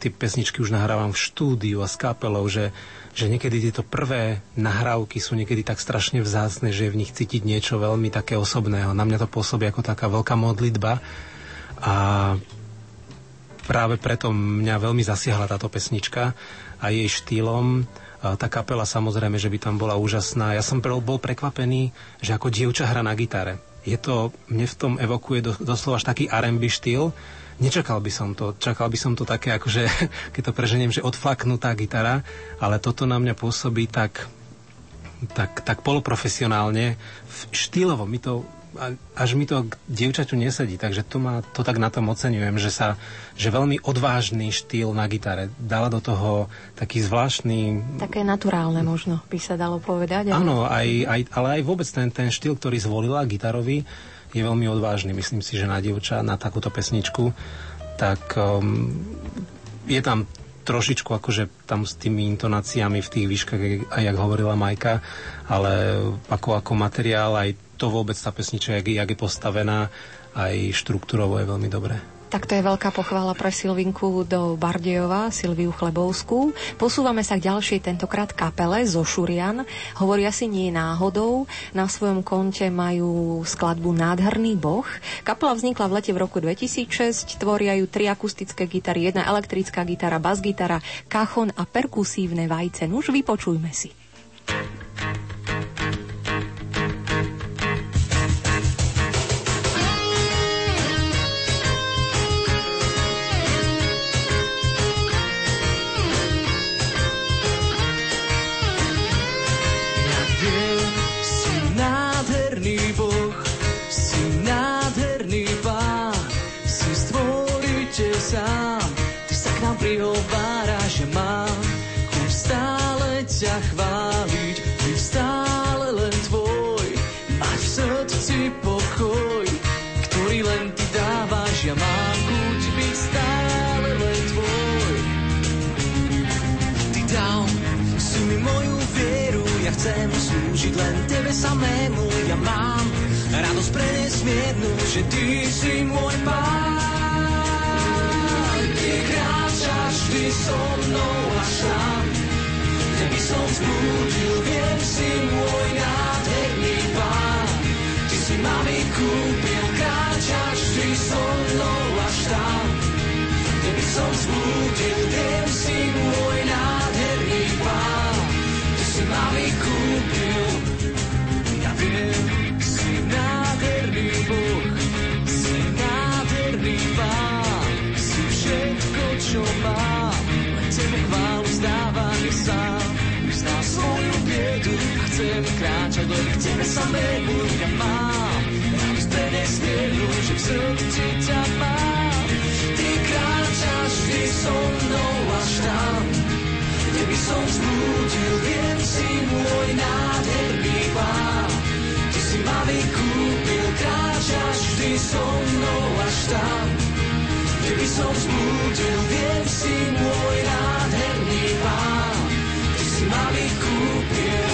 tie pesničky už nahrávam v štúdiu a s kapelou, že, že niekedy tieto prvé nahrávky sú niekedy tak strašne vzácne, že je v nich cítiť niečo veľmi také osobného. Na mňa to pôsobí ako taká veľká modlitba a práve preto mňa veľmi zasiahla táto pesnička a jej štýlom. Tá kapela samozrejme, že by tam bola úžasná. Ja som bol prekvapený, že ako dievča hra na gitare. Je to, mne v tom evokuje do, doslova až taký R&B štýl, nečakal by som to. Čakal by som to také, akože, keď to preženiem, že odflaknutá gitara, ale toto na mňa pôsobí tak, tak, tak poloprofesionálne, štýlovo. Mi to až mi to k dievčaťu nesedí, takže to, ma, to tak na tom oceňujem, že sa, že veľmi odvážny štýl na gitare dala do toho taký zvláštny... Také naturálne možno by sa dalo povedať. Áno, aj, aj, ale aj vôbec ten, ten štýl, ktorý zvolila gitarový, je veľmi odvážny. Myslím si, že na dievča, na takúto pesničku, tak um, je tam trošičku akože tam s tými intonáciami v tých výškach, aj jak hovorila Majka, ale ako, ako materiál aj to vôbec tá pesnička, jak, jak je postavená, aj štruktúrovo je veľmi dobré. Tak to je veľká pochvála pre Silvinku do Bardejova, Silviu Chlebovskú. Posúvame sa k ďalšej, tentokrát kapele zo Šurian. Hovoria si nie náhodou. Na svojom konte majú skladbu Nádherný boh. Kapela vznikla v lete v roku 2006. Tvoria ju tri akustické gitary, jedna elektrická gitara, basgitara, kachon a perkusívne vajce. Nuž vypočujme si. chcem slúžiť len tebe samému. Ja mám radosť pre nesmiernu, že ty si môj pán. Ty kráčaš vždy so mnou až tam, kde by som zbudil, viem si môj nádherný pán. Ty si ma vykúpil, kráčaš vždy so mnou až tam, kde by som zbudil, viem si môj nádherný pán. Ty si ma vykúpil, chcem kráčať len k Tebe samému. Ja mám radosť pre nesmiernu, že v srdci ťa mám. Ty kráčaš vždy so mnou až tam, kde by som zbudil, viem si môj nádherný pán. Ma vykúpil, kráčaš vždy so mnou až tam, kde by som zbudil, viem si môj nádherný pán. Ty si ma vykúpil,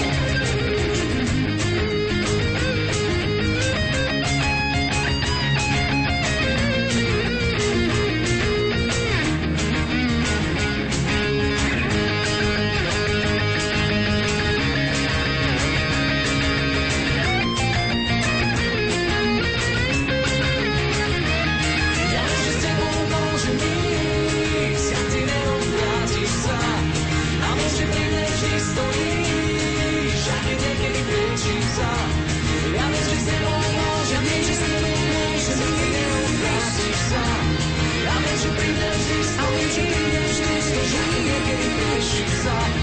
she's.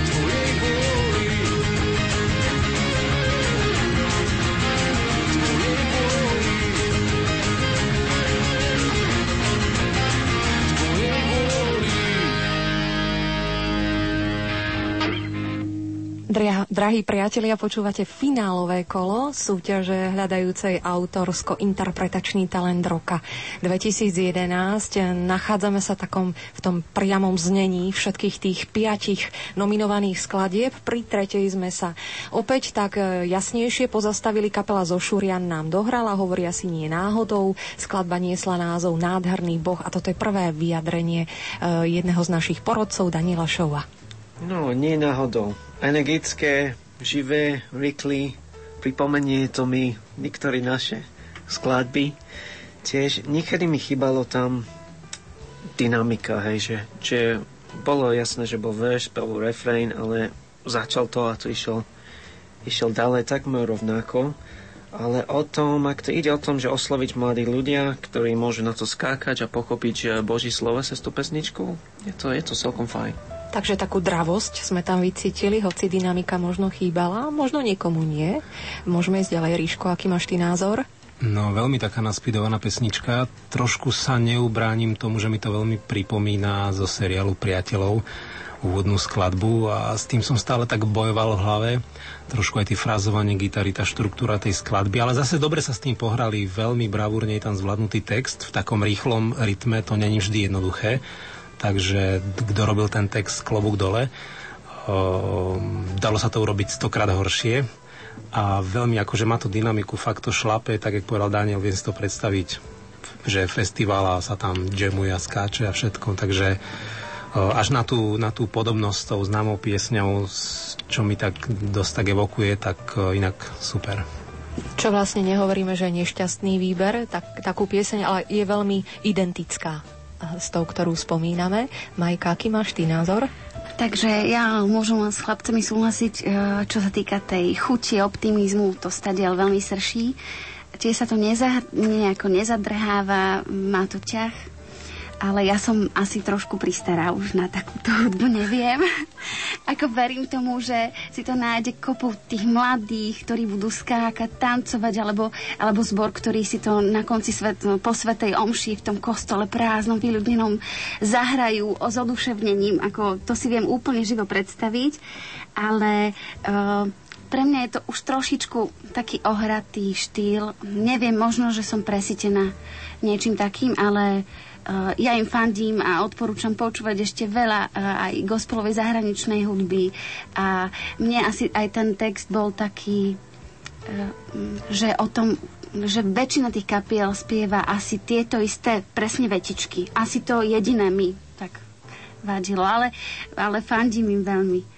Drahí priatelia, počúvate finálové kolo súťaže hľadajúcej autorsko-interpretačný talent roka 2011. Nachádzame sa takom v tom priamom znení všetkých tých piatich nominovaných skladieb. Pri tretej sme sa opäť tak e, jasnejšie pozastavili. Kapela zo Šurian nám dohrala, hovoria si nie náhodou. Skladba niesla názov Nádherný boh a toto je prvé vyjadrenie e, jedného z našich porodcov, Daniela Šova. No, nie náhodou energické, živé, rýchly. Pripomenie to mi niektoré naše skladby. Tiež niekedy mi chýbalo tam dynamika, hej, že, že bolo jasné, že bol verš, bol refrain, ale začal to a to išiel, išiel ďalej takmer rovnako. ale o tom, ak to ide o tom, že osloviť mladí ľudia, ktorí môžu na to skákať a pochopiť Boží slovo cez tú pesničku, je to, je to celkom fajn. Takže takú dravosť sme tam vycítili, hoci dynamika možno chýbala, možno niekomu nie. Môžeme ísť ďalej, Ríško, aký máš ty názor? No, veľmi taká naspidovaná pesnička. Trošku sa neubránim tomu, že mi to veľmi pripomína zo seriálu Priateľov úvodnú skladbu a s tým som stále tak bojoval v hlave. Trošku aj tie frázovanie gitary, tá štruktúra tej skladby, ale zase dobre sa s tým pohrali, veľmi bravúrne je tam zvládnutý text, v takom rýchlom rytme to není vždy jednoduché, takže kto robil ten text klobúk dole. Dalo sa to urobiť stokrát horšie a veľmi akože má to dynamiku, fakt to šlape, tak jak povedal Daniel, viem si to predstaviť, že festival a sa tam jamuje a skáče a všetko, takže až na tú, na tú podobnosť s tou známou piesňou, čo mi tak dosť tak evokuje, tak inak super. Čo vlastne nehovoríme, že je nešťastný výber, tak, takú pieseň, ale je veľmi identická s tou, ktorú spomíname. Majka, aký máš ty názor? Takže ja môžem s chlapcami súhlasiť, e, čo sa týka tej chuti, optimizmu, to stadiaľ veľmi srší. Tiež sa to neza, nejako nezadrháva, má to ťah, ale ja som asi trošku pristará už na takúto hudbu, neviem. Ako verím tomu, že si to nájde kopu tých mladých, ktorí budú skákať, tancovať, alebo, alebo zbor, ktorý si to na konci svet, po svetej omši v tom kostole prázdnom, vyľudnenom zahrajú o zoduševnením, ako to si viem úplne živo predstaviť, ale uh, pre mňa je to už trošičku taký ohratý štýl. Neviem, možno, že som presítená niečím takým, ale Eh, ja im fandím a odporúčam počúvať ešte veľa eh, aj gospelovej zahraničnej hudby a mne asi aj ten text bol taký, eh, že o tom že väčšina tých kapiel spieva asi tieto isté presne vetičky. Asi to jediné mi tak vadilo, ale, ale fandím im veľmi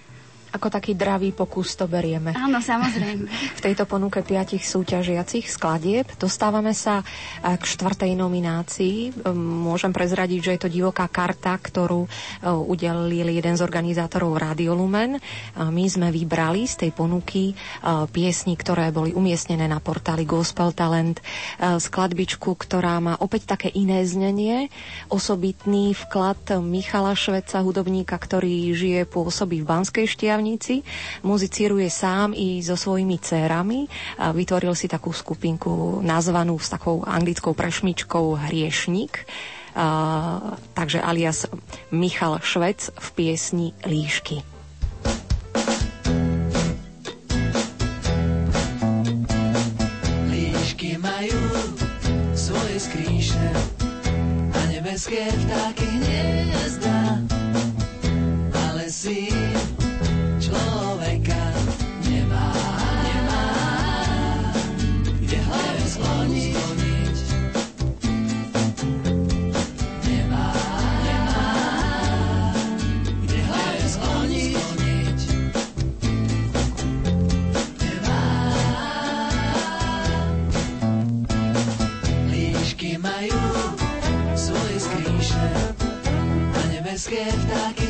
ako taký dravý pokus to berieme. Áno, samozrejme. v tejto ponuke piatich súťažiacich skladieb dostávame sa eh, k štvrtej nominácii. Ehm, môžem prezradiť, že je to divoká karta, ktorú eh, udelil jeden z organizátorov Radio Lumen. My sme vybrali z tej ponuky eh, piesni, ktoré boli umiestnené na portáli Gospel Talent, skladbičku, ktorá má opäť také iné znenie, osobitný vklad Michala Šveca, hudobníka, ktorý žije, pôsobí v Banskej štiavni Štiavnici. Muzicíruje sám i so svojimi dcerami. Vytvoril si takú skupinku nazvanú s takou anglickou prešmičkou Hriešnik. Uh, takže alias Michal Švec v piesni Líšky. Líšky majú svoje skrýše a nebeské vtáky hniezda, nebeské vtáky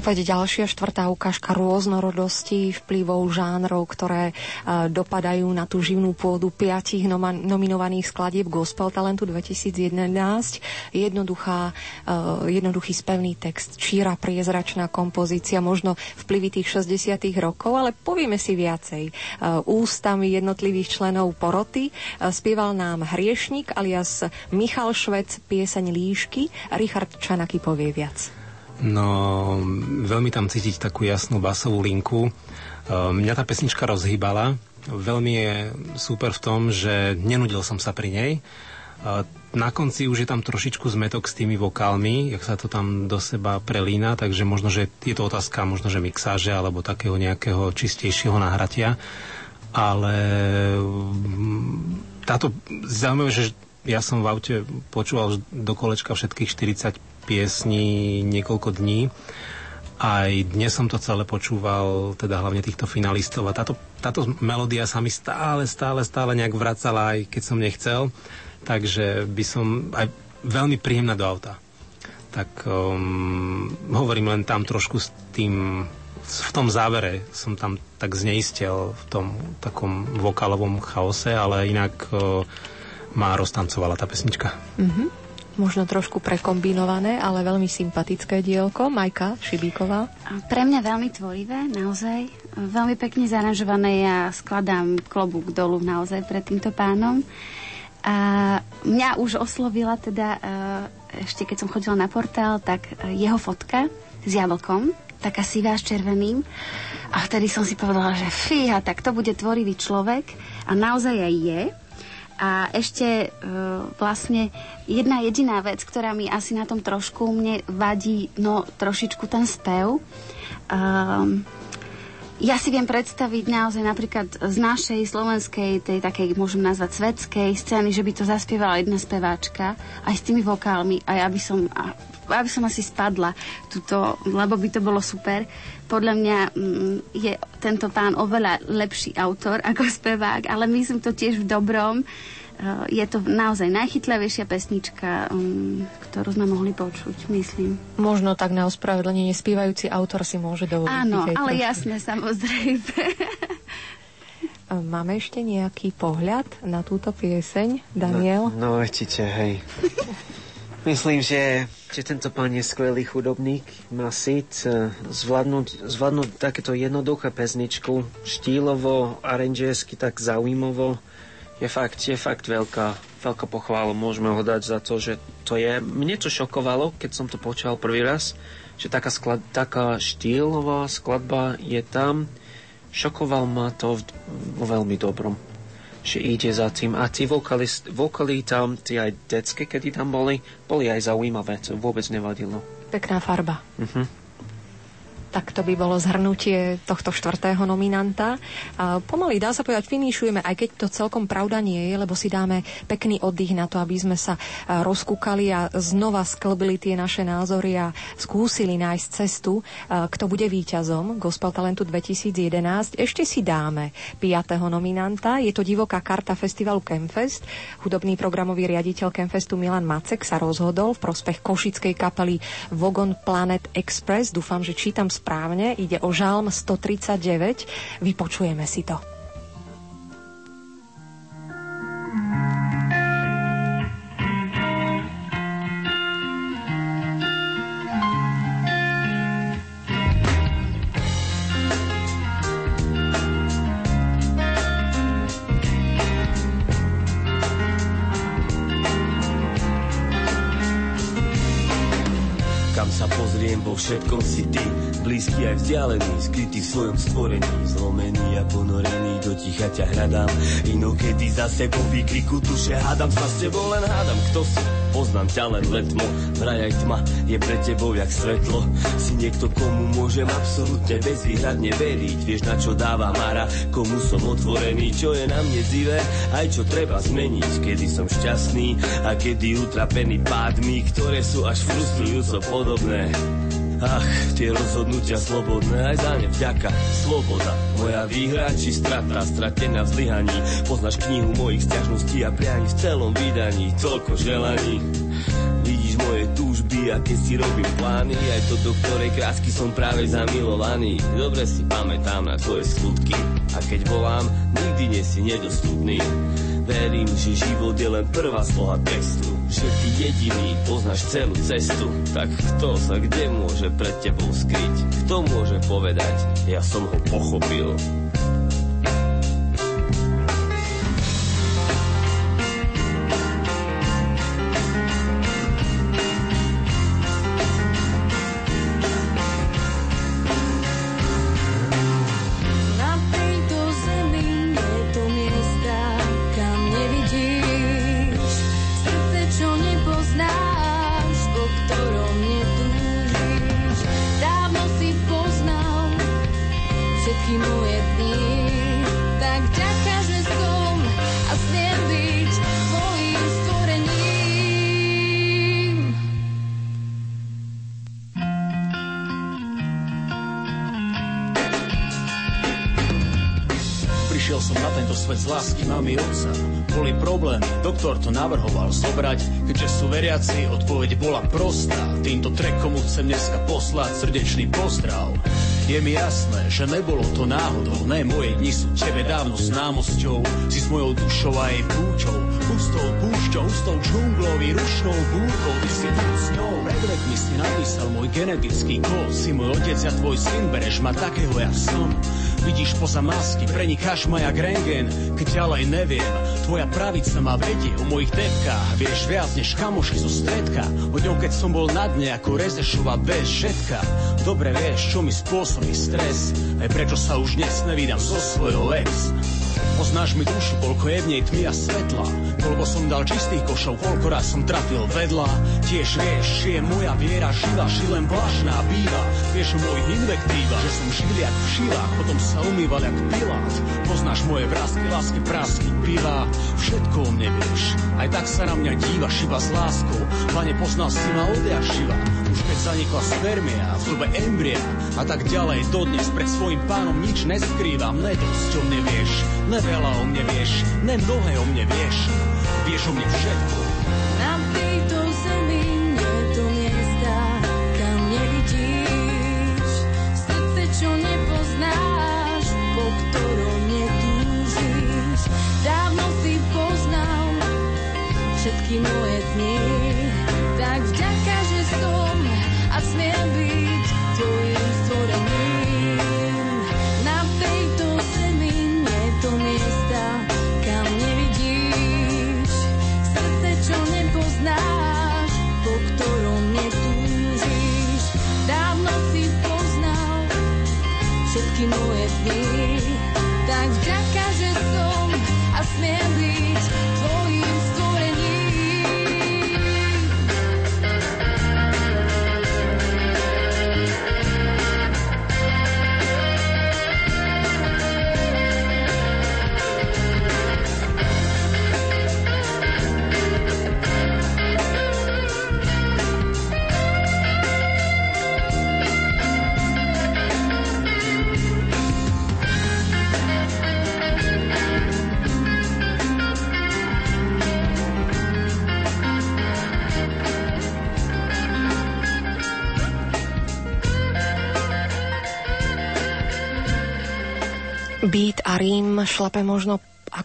Opäť ďalšia štvrtá ukážka rôznorodosti vplyvov žánrov, ktoré uh, dopadajú na tú živnú pôdu piatich nominovaných skladieb Gospel Talentu 2011. Jednoduchá, uh, jednoduchý spevný text, číra priezračná kompozícia, možno vplyvy tých 60 rokov, ale povieme si viacej. Uh, ústami jednotlivých členov poroty spieval nám Hriešnik alias Michal Švec pieseň Líšky. Richard Čanaky povie viac. No, veľmi tam cítiť takú jasnú basovú linku. E, mňa tá pesnička rozhýbala. Veľmi je super v tom, že nenudil som sa pri nej. Na konci už je tam trošičku zmetok s tými vokálmi, jak sa to tam do seba prelína, takže možno, že je to otázka možno, že mixáže alebo takého nejakého čistejšieho nahratia. Ale mm, táto zaujímavé, že ja som v aute počúval do kolečka všetkých 40 piesní niekoľko dní. Aj dnes som to celé počúval, teda hlavne týchto finalistov a táto, táto melódia sa mi stále, stále, stále nejak vracala, aj keď som nechcel. Takže by som aj veľmi príjemná do auta. Tak um, hovorím len tam trošku s tým, v tom závere som tam tak zneistel v tom takom vokálovom chaose, ale inak uh, ma roztancovala tá pesnička. Mm-hmm možno trošku prekombinované, ale veľmi sympatické dielko. Majka Šibíková. Pre mňa veľmi tvorivé, naozaj. Veľmi pekne zaranžované. Ja skladám klobúk dolu naozaj pred týmto pánom. A mňa už oslovila teda, e, ešte keď som chodila na portál, tak jeho fotka s jablkom, taká sivá s červeným. A vtedy som si povedala, že fíha, tak to bude tvorivý človek. A naozaj aj je. A ešte e, vlastne jedna jediná vec, ktorá mi asi na tom trošku mne vadí, no trošičku ten spev. Um, ja si viem predstaviť naozaj napríklad z našej slovenskej, tej takej, môžem nazvať svetskej scény, že by to zaspievala jedna speváčka, aj s tými vokálmi, a ja by som, aby som asi spadla tuto, lebo by to bolo super. Podľa mňa mm, je tento pán oveľa lepší autor ako spevák, ale myslím to tiež v dobrom. Uh, je to naozaj najchytľavejšia pesnička, um, ktorú sme mohli počuť, myslím. Možno tak na ospravedlenie spievajúci autor si môže dovoliť. Áno, ale trošku. jasné, samozrejme. Máme ešte nejaký pohľad na túto pieseň, Daniel? No, no určite, hej. Myslím, že, že tento pán je skvelý chudobník, má sit e, zvládnuť, zvládnuť takéto jednoduché pesničku, štýlovo, aranžersky tak zaujímavo. Je fakt, je fakt veľká, veľká pochvála, môžeme ho dať za to, že to je... Mne to šokovalo, keď som to počal prvý raz, že taká, sklad, taká štýlová skladba je tam. Šokoval ma to vo veľmi dobrom že ide za tým. A tí vokali tam, tie aj detské, kedy tam boli, boli aj zaujímavé, to vôbec nevadilo. Pekná farba. Uh-huh. Tak to by bolo zhrnutie tohto štvrtého nominanta. Pomaly dá sa povedať, finišujeme, aj keď to celkom pravda nie je, lebo si dáme pekný oddych na to, aby sme sa rozkúkali a znova sklbili tie naše názory a skúsili nájsť cestu, kto bude víťazom Gospel Talentu 2011. Ešte si dáme piatého nominanta. Je to divoká karta festivalu Kemfest. Hudobný programový riaditeľ Kemfestu Milan Macek sa rozhodol v prospech košickej kapely Vogon Planet Express. Dúfam, že čítam správne, ide o žalm 139. Vypočujeme si to. všetkom si ty Blízky aj vzdialený, skrytý v svojom stvorení Zlomený a ponorený, do ticha ťa hľadám. Inokedy zase po výkriku duše hádam sa s tebou len hádam, kto si? Poznám ťa len letmo, vraj aj tma je pre tebou jak svetlo. Si niekto, komu môžem absolútne bezvýhradne veriť Vieš na čo dáva Mara, komu som otvorený Čo je na mne zivé, aj čo treba zmeniť Kedy som šťastný a kedy utrapený pádmi Ktoré sú až frustrujúco podobné Ach, tie rozhodnutia slobodné, aj za ne vďaka. Sloboda, moja výhra či strata, stratená v zlyhaní. Poznáš knihu mojich stiažností a prianí v celom vydaní, toľko želaní. Vidíš moje túžby a keď si robím plány Aj to, do ktorej krásky som práve zamilovaný Dobre si pamätám na tvoje skutky A keď volám, nikdy nie si nedostupný Verím, že život je len prvá sloha textu. Že ty jediný poznáš celú cestu. Tak kto sa kde môže pred tebou skryť? Kto môže povedať, ja som ho pochopil navrhoval zobrať. Keďže sú veriaci, odpoveď bola prostá. Týmto trekom chcem dneska poslať srdečný pozdrav. Je mi jasné, že nebolo to náhodou, ne moje dni sú tebe dávno známosťou. Si s mojou dušou a jej púčou, hustou púšťou, hustou džunglou i rušnou búrkou. Ty si tu s ňou, pred rokmi si napísal môj genetický kód. Si môj otec a tvoj syn, bereš ma takého, jak som. Vidíš poza masky, prenikáš ma jak rengen, keď ďalej neviem. Tvoja pravica ma vedie o mojich depkách, vieš viac než kamoši zo stredka. O ňom, keď som bol na dne ako Rezešova bez všetka. Dobre vieš, čo mi spôsobí stres, aj prečo sa už dnes nevídam so svojou ex. Poznáš mi dušu, koľko je v nej tmy a svetla. Koľko som dal čistých košov, koľko raz som trafil vedľa. Tiež vieš, že je moja viera živá, ži len vlašná býva. Vieš o mojich invektívach, že som žil jak v šilách Potom sa umýval jak pilát. Poznáš moje vrázky, lásky, prásky, piva Všetko o mne vieš, aj tak sa na mňa dívaš iba s láskou. Pane, poznal si ma odjak živa Už keď zanikla spermia, v dobe embria A tak ďalej dodnes pred svojim pánom nič neskrývam Ne dosť o mne vieš, ne veľa o mne vieš, ne mnohé o mne vieš Vieš o mne všetko Na tejto zemi je to miesta, kam nevidíš. Srdce, čo nepoznáš, po ktorom netúžiš. Dávno si poznal všetky moje a Rím šlape možno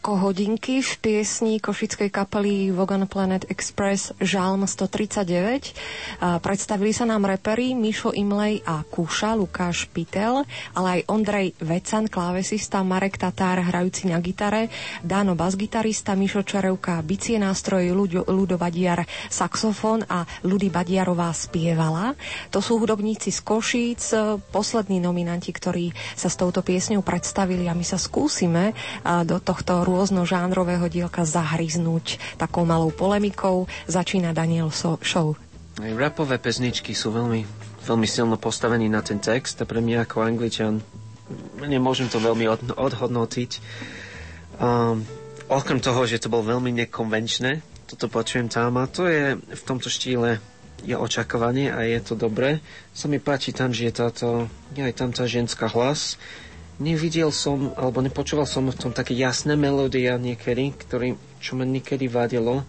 ako hodinky v piesni košickej kapely Vogan Planet Express Žalm 139. A predstavili sa nám repery Mišo Imlej a Kúša, Lukáš Pitel, ale aj Ondrej Vecan, klávesista, Marek Tatár, hrajúci na gitare, Dáno basgitarista, Mišo Čarevka, bicie nástroje, Ludo, Ludo Badiar, saxofón a Ludy Badiarová spievala. To sú hudobníci z Košíc, poslední nominanti, ktorí sa s touto piesňou predstavili a my sa skúsime do tohto rôznožánrového dielka zahryznúť takou malou polemikou. Začína Daniel so- Show. Aj rapové pesničky sú veľmi, veľmi silno postavení na ten text a pre mňa ako angličan nemôžem to veľmi od, odhodnotiť. Um, okrem toho, že to bolo veľmi nekonvenčné, toto počujem tam a to je v tomto štýle je očakávanie a je to dobré. Sa mi páči tam, že je táto, aj tam tá ženská hlas, nevidel som, alebo nepočúval som v tom také jasné melódia niekedy, ktorý, čo ma niekedy vadilo,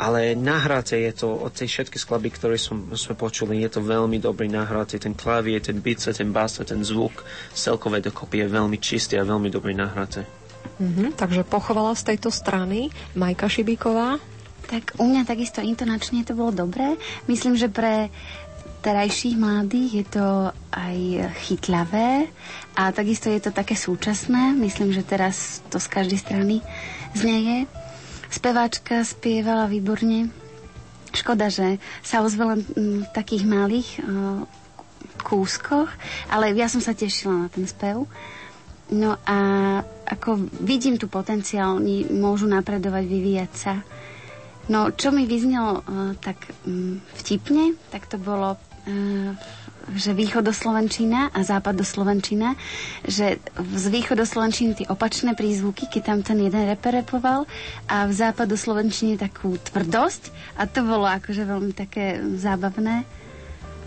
ale nahráte je to od tej všetky skladby, ktoré som, sme počuli, je to veľmi dobrý nahráte, ten klavier, ten bice, ten bas, ten zvuk, celkové dokopy je veľmi čistý a veľmi dobrý nahráte. Mm-hmm, takže pochovala z tejto strany Majka Šibíková. Tak u mňa takisto intonačne to bolo dobré. Myslím, že pre terajších mladých je to aj chytľavé a takisto je to také súčasné. Myslím, že teraz to z každej strany znieje. Speváčka spievala výborne. Škoda, že sa ozve len v takých malých uh, kúskoch, ale ja som sa tešila na ten spev. No a ako vidím tu potenciál, oni môžu napredovať, vyvíjať sa. No, čo mi vyznelo uh, tak um, vtipne, tak to bolo že východoslovenčina a západoslovenčina, že z východoslovenčiny tie opačné prízvuky, keď tam ten jeden reper repoval a v západoslovenčine takú tvrdosť a to bolo akože veľmi také zábavné.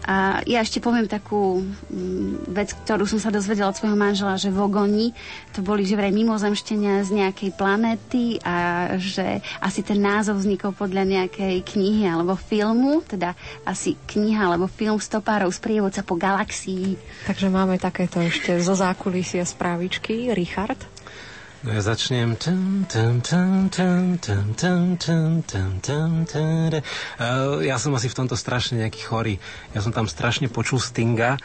A ja ešte poviem takú mm, vec, ktorú som sa dozvedela od svojho manžela, že vogoni to boli že vraj mimozemštenia z nejakej planéty a že asi ten názov vznikol podľa nejakej knihy alebo filmu, teda asi kniha alebo film stopárov z prievodca po galaxii. Takže máme takéto ešte zo zákulisia správičky. Richard? No ja začnem... Ja som asi v tomto strašne nejaký chorý. Ja som tam strašne počul Stinga.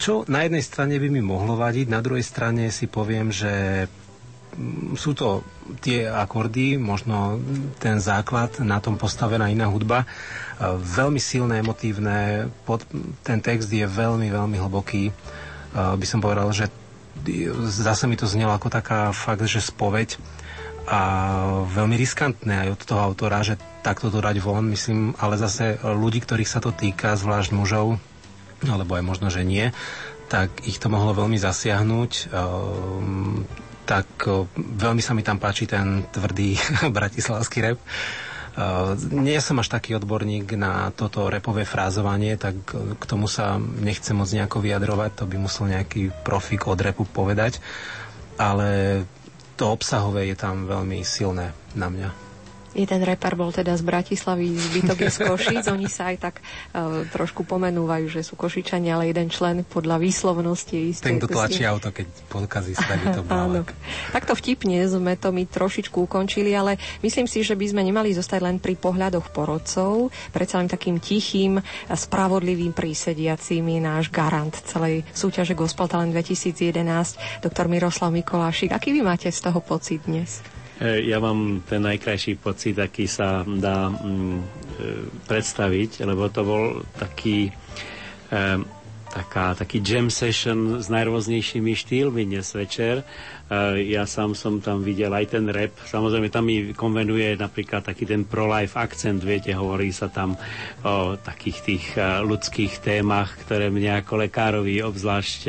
Čo na jednej strane by mi mohlo vadiť, na druhej strane si poviem, že sú to tie akordy, možno ten základ, na tom postavená iná hudba. Veľmi silné, emotívne, pod, ten text je veľmi, veľmi hlboký. By som povedal, že zase mi to znelo ako taká fakt, že spoveď a veľmi riskantné aj od toho autora, že takto to dať von, myslím, ale zase ľudí, ktorých sa to týka, zvlášť mužov, alebo aj možno, že nie, tak ich to mohlo veľmi zasiahnuť. Ehm, tak veľmi sa mi tam páči ten tvrdý bratislavský rep. Uh, nie som až taký odborník na toto repové frázovanie, tak k tomu sa nechcem moc nejako vyjadrovať, to by musel nejaký profik od repu povedať, ale to obsahové je tam veľmi silné na mňa. Jeden reper bol teda z Bratislavy, zbytok je z Košic. Oni sa aj tak uh, trošku pomenúvajú, že sú Košičania, ale jeden člen podľa výslovnosti je isté. Ten, kto tlačí auto, keď podkazí sa, je to Áno. Takto vtipne sme to my trošičku ukončili, ale myslím si, že by sme nemali zostať len pri pohľadoch porodcov. Predsa len takým tichým, spravodlivým prísediacím je náš garant celej súťaže Gospel Talent 2011, doktor Miroslav Mikolášik. Aký vy máte z toho pocit dnes? E, ja mám ten najkrajší pocit, aký sa dá mm, e, predstaviť, lebo to bol taký, e, taká, taký jam session s najrôznejšími štýlmi dnes večer. Ja sám som tam videl aj ten rap. Samozrejme, tam mi konvenuje napríklad taký ten pro-life akcent, viete, hovorí sa tam o takých tých ľudských témach, ktoré mňa ako lekárovi obzvlášť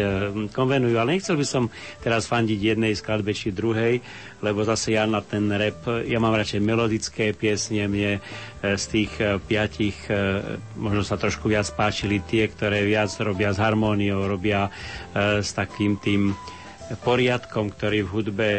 konvenujú. Ale nechcel by som teraz fandiť jednej skladbe či druhej, lebo zase ja na ten rap, ja mám radšej melodické piesne, mne z tých piatich možno sa trošku viac páčili tie, ktoré viac robia s harmóniou, robia s takým tým poriadkom, ktorý v hudbe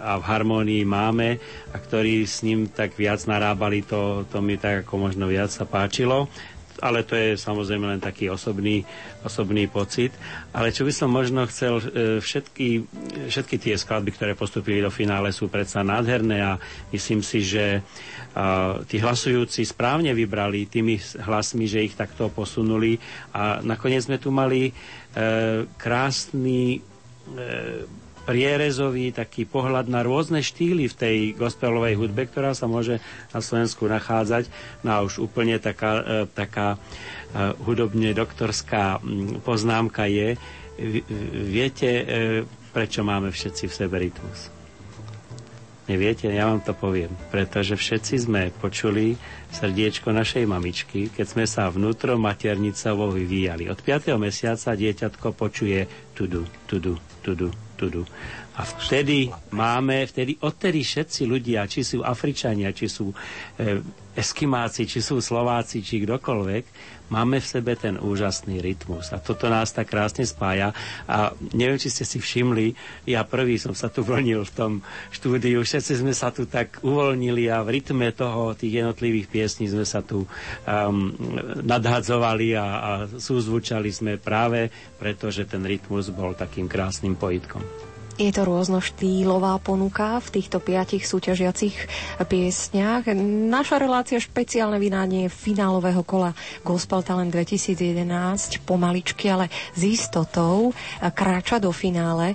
a v harmónii máme a ktorý s ním tak viac narábali, to, to mi tak ako možno viac sa páčilo ale to je samozrejme len taký osobný, osobný pocit. Ale čo by som možno chcel, e, všetky, všetky tie skladby, ktoré postupili do finále, sú predsa nádherné a myslím si, že tí hlasujúci správne vybrali tými hlasmi, že ich takto posunuli a nakoniec sme tu mali e, krásny e, prierezový taký pohľad na rôzne štýly v tej gospelovej hudbe, ktorá sa môže na Slovensku nachádzať. No a už úplne taká, e, taká e, hudobne doktorská poznámka je, viete, e, prečo máme všetci v sebe rytmus? Neviete, ja vám to poviem. Pretože všetci sme počuli srdiečko našej mamičky, keď sme sa vnútro maternicovo vyvíjali. Od 5. mesiaca dieťatko počuje tudu, tudu, tudu, tudu. A vtedy máme, vtedy, odtedy všetci ľudia, či sú Afričania, či sú e, Eskimáci, či sú Slováci, či kdokoľvek, máme v sebe ten úžasný rytmus. A toto nás tak krásne spája. A neviem, či ste si všimli, ja prvý som sa tu vlnil v tom štúdiu, všetci sme sa tu tak uvoľnili a v rytme toho, tých jednotlivých piesní sme sa tu um, nadhadzovali a, a súzvučali sme práve preto, že ten rytmus bol takým krásnym pojitkom. Je to rôznoštýlová ponuka v týchto piatich súťažiacich piesniach. Naša relácia špeciálne vydanie finálového kola Gospel Talent 2011 pomaličky, ale s istotou kráča do finále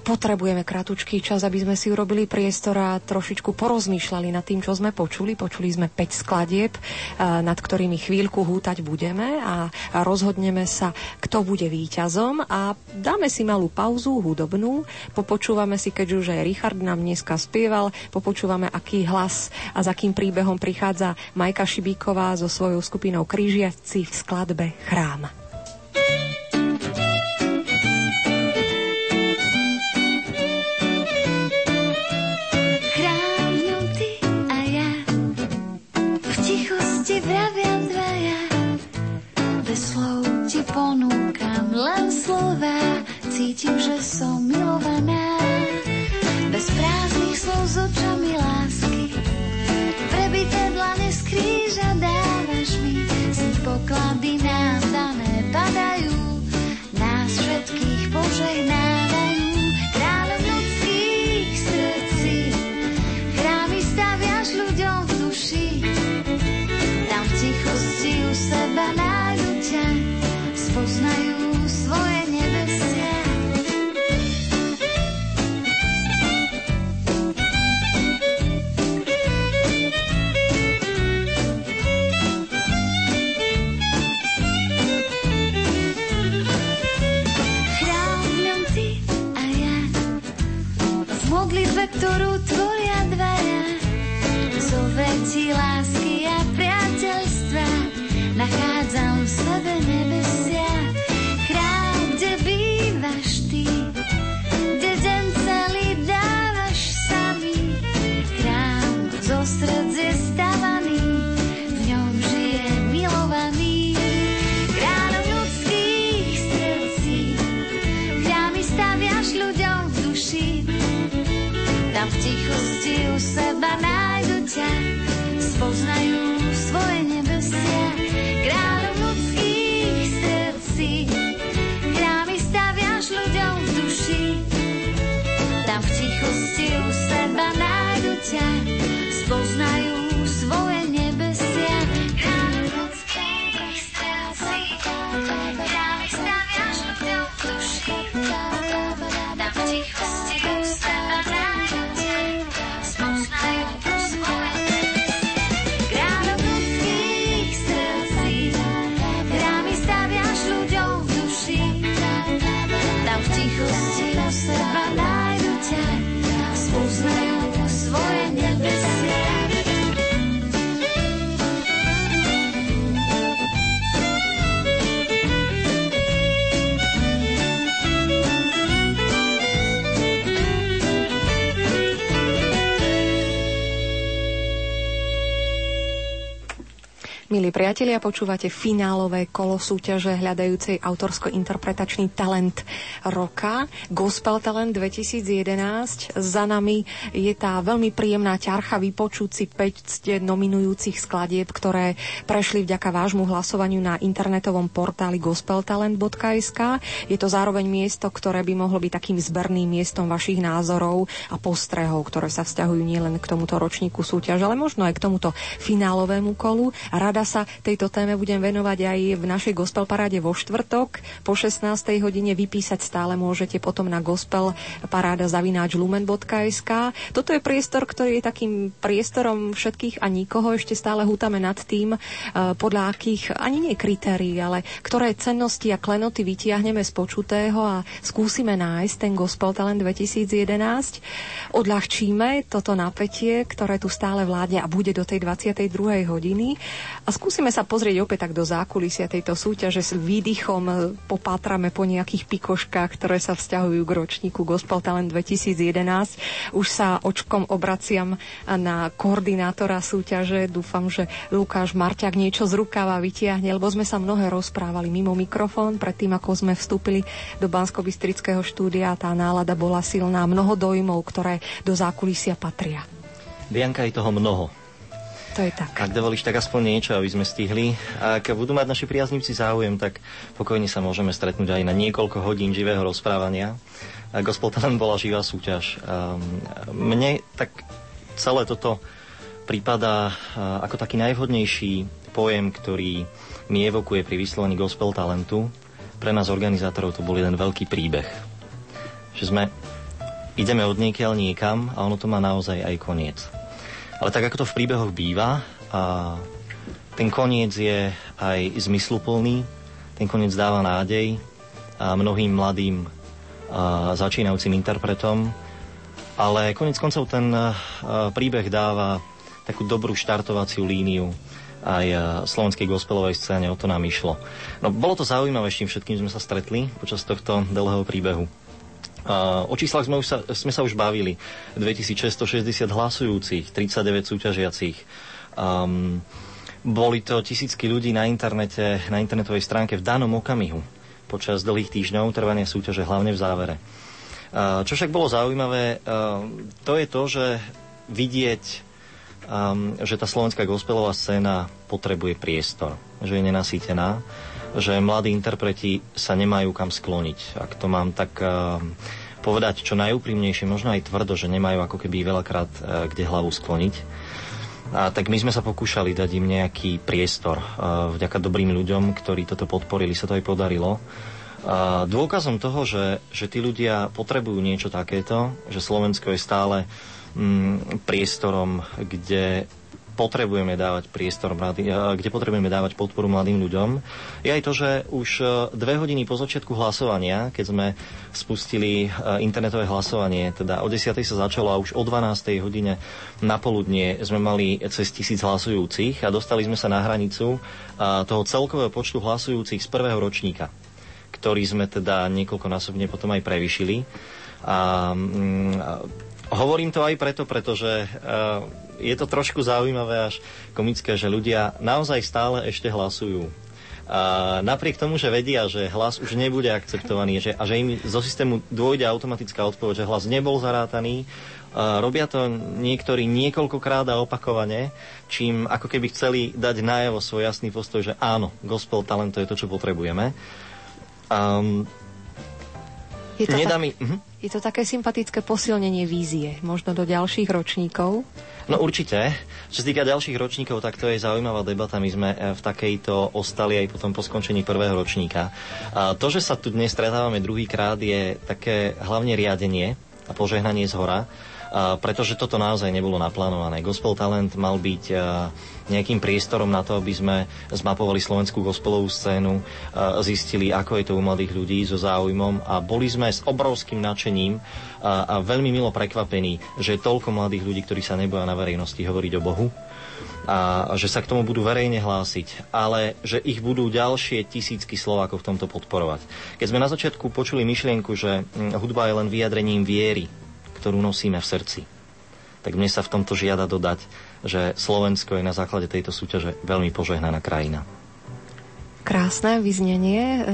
potrebujeme kratučký čas, aby sme si urobili priestor a trošičku porozmýšľali nad tým, čo sme počuli. Počuli sme 5 skladieb, nad ktorými chvíľku hútať budeme a rozhodneme sa, kto bude víťazom a dáme si malú pauzu hudobnú, popočúvame si, keďže už aj Richard nám dneska spieval, popočúvame, aký hlas a s akým príbehom prichádza Majka Šibíková so svojou skupinou Krížiaci v skladbe Chrám. Ponúkam len slova, cítim, že som milovaná. Bez prázdnych slov s očami lásky, prebité dlane z kríža dávaš mi, z poklady nám dané padajú, nás všetkých požehnávajú. Tichosti u seba Milí priatelia, počúvate finálové kolo súťaže hľadajúcej autorsko-interpretačný talent roka, Gospel Talent 2011. Za nami je tá veľmi príjemná ťarcha vypočuť si 5 nominujúcich skladieb, ktoré prešli vďaka vášmu hlasovaniu na internetovom portáli gospeltalent.sk. Je to zároveň miesto, ktoré by mohlo byť takým zberným miestom vašich názorov a postrehov, ktoré sa vzťahujú nielen k tomuto ročníku súťaže, ale možno aj k tomuto finálovému kolu. Rada sa tejto téme budem venovať aj v našej gospel paráde vo štvrtok. Po 16. hodine vypísať stále môžete potom na gospel paráda zavináč lumen.sk. Toto je priestor, ktorý je takým priestorom všetkých a nikoho. Ešte stále hútame nad tým, eh, podľa akých ani nie kritérií, ale ktoré cennosti a klenoty vytiahneme z počutého a skúsime nájsť ten Gospel Talent 2011. Odľahčíme toto napätie, ktoré tu stále vládne a bude do tej 22. hodiny. A skúsime sa pozrieť opäť tak do zákulisia tejto súťaže s výdychom, popátrame po nejakých pikoškách, ktoré sa vzťahujú k ročníku Gospel Talent 2011. Už sa očkom obraciam na koordinátora súťaže. Dúfam, že Lukáš Marťák niečo z rukava vytiahne, lebo sme sa mnohé rozprávali mimo mikrofón, predtým ako sme vstúpili do bansko štúdia. Tá nálada bola silná, mnoho dojmov, ktoré do zákulisia patria. Bianka, je toho mnoho. To je tak. Ak dovolíš, tak aspoň niečo, aby sme stihli. Ak budú mať naši priaznivci záujem, tak pokojne sa môžeme stretnúť aj na niekoľko hodín živého rozprávania. Gospel Talent bola živá súťaž. A mne tak celé toto prípada ako taký najvhodnejší pojem, ktorý mi evokuje pri vyslovení Gospel Talentu. Pre nás organizátorov to bol jeden veľký príbeh. Že sme ideme od niekiaľ niekam a ono to má naozaj aj koniec. Ale tak ako to v príbehoch býva, a ten koniec je aj zmysluplný, ten koniec dáva nádej a mnohým mladým a začínajúcim interpretom, ale konec koncov ten príbeh dáva takú dobrú štartovaciu líniu aj slovenskej gospelovej scéne, o to nám išlo. No, bolo to zaujímavé, s čím všetkým sme sa stretli počas tohto dlhého príbehu. O číslach sme, už sa, sme sa už bavili. 2660 hlasujúcich, 39 súťažiacich. Um, boli to tisícky ľudí na internete, na internetovej stránke v danom okamihu počas dlhých týždňov trvania súťaže, hlavne v závere. Čo však bolo zaujímavé, to je to, že vidieť, že tá slovenská gospelová scéna potrebuje priestor, že je nenasýtená že mladí interpreti sa nemajú kam skloniť. Ak to mám tak uh, povedať čo najúprimnejšie, možno aj tvrdo, že nemajú ako keby veľakrát uh, kde hlavu skloniť. A tak my sme sa pokúšali dať im nejaký priestor. Uh, vďaka dobrým ľuďom, ktorí toto podporili, sa to aj podarilo. A dôkazom toho, že, že tí ľudia potrebujú niečo takéto, že Slovensko je stále mm, priestorom, kde potrebujeme dávať priestor mladý, eh, kde potrebujeme dávať podporu mladým ľuďom, je aj to, že už eh, dve hodiny po začiatku hlasovania, keď sme spustili eh, internetové hlasovanie, teda o 10. sa začalo a už o 12. hodine na poludnie sme mali cez tisíc hlasujúcich a dostali sme sa na hranicu toho celkového počtu hlasujúcich z prvého ročníka, ktorý sme teda niekoľkonásobne potom aj prevyšili. A, mm, a hovorím to aj preto, pretože a, je to trošku zaujímavé až komické, že ľudia naozaj stále ešte hlasujú. A napriek tomu, že vedia, že hlas už nebude akceptovaný že, a že im zo systému dôjde automatická odpoveď, že hlas nebol zarátaný, a robia to niektorí niekoľkokrát a opakovane, čím ako keby chceli dať najavo svoj jasný postoj, že áno, gospel talent to je to, čo potrebujeme. Um, je to, tak, mi... uh-huh. je to také sympatické posilnenie vízie, možno do ďalších ročníkov. No určite. Čo sa týka ďalších ročníkov, tak to je zaujímavá debata. My sme eh, v takejto ostali aj potom po skončení prvého ročníka. A to, že sa tu dnes stretávame druhýkrát, je také hlavne riadenie a požehnanie z hora pretože toto naozaj nebolo naplánované. Gospel Talent mal byť nejakým priestorom na to, aby sme zmapovali slovenskú gospelovú scénu, zistili, ako je to u mladých ľudí so záujmom a boli sme s obrovským nadšením a, a veľmi milo prekvapení, že je toľko mladých ľudí, ktorí sa neboja na verejnosti hovoriť o Bohu a že sa k tomu budú verejne hlásiť, ale že ich budú ďalšie tisícky Slovákov v tomto podporovať. Keď sme na začiatku počuli myšlienku, že hm, hudba je len vyjadrením viery, ktorú nosíme v srdci. Tak mne sa v tomto žiada dodať, že Slovensko je na základe tejto súťaže veľmi požehnaná krajina. Krásne vyznenie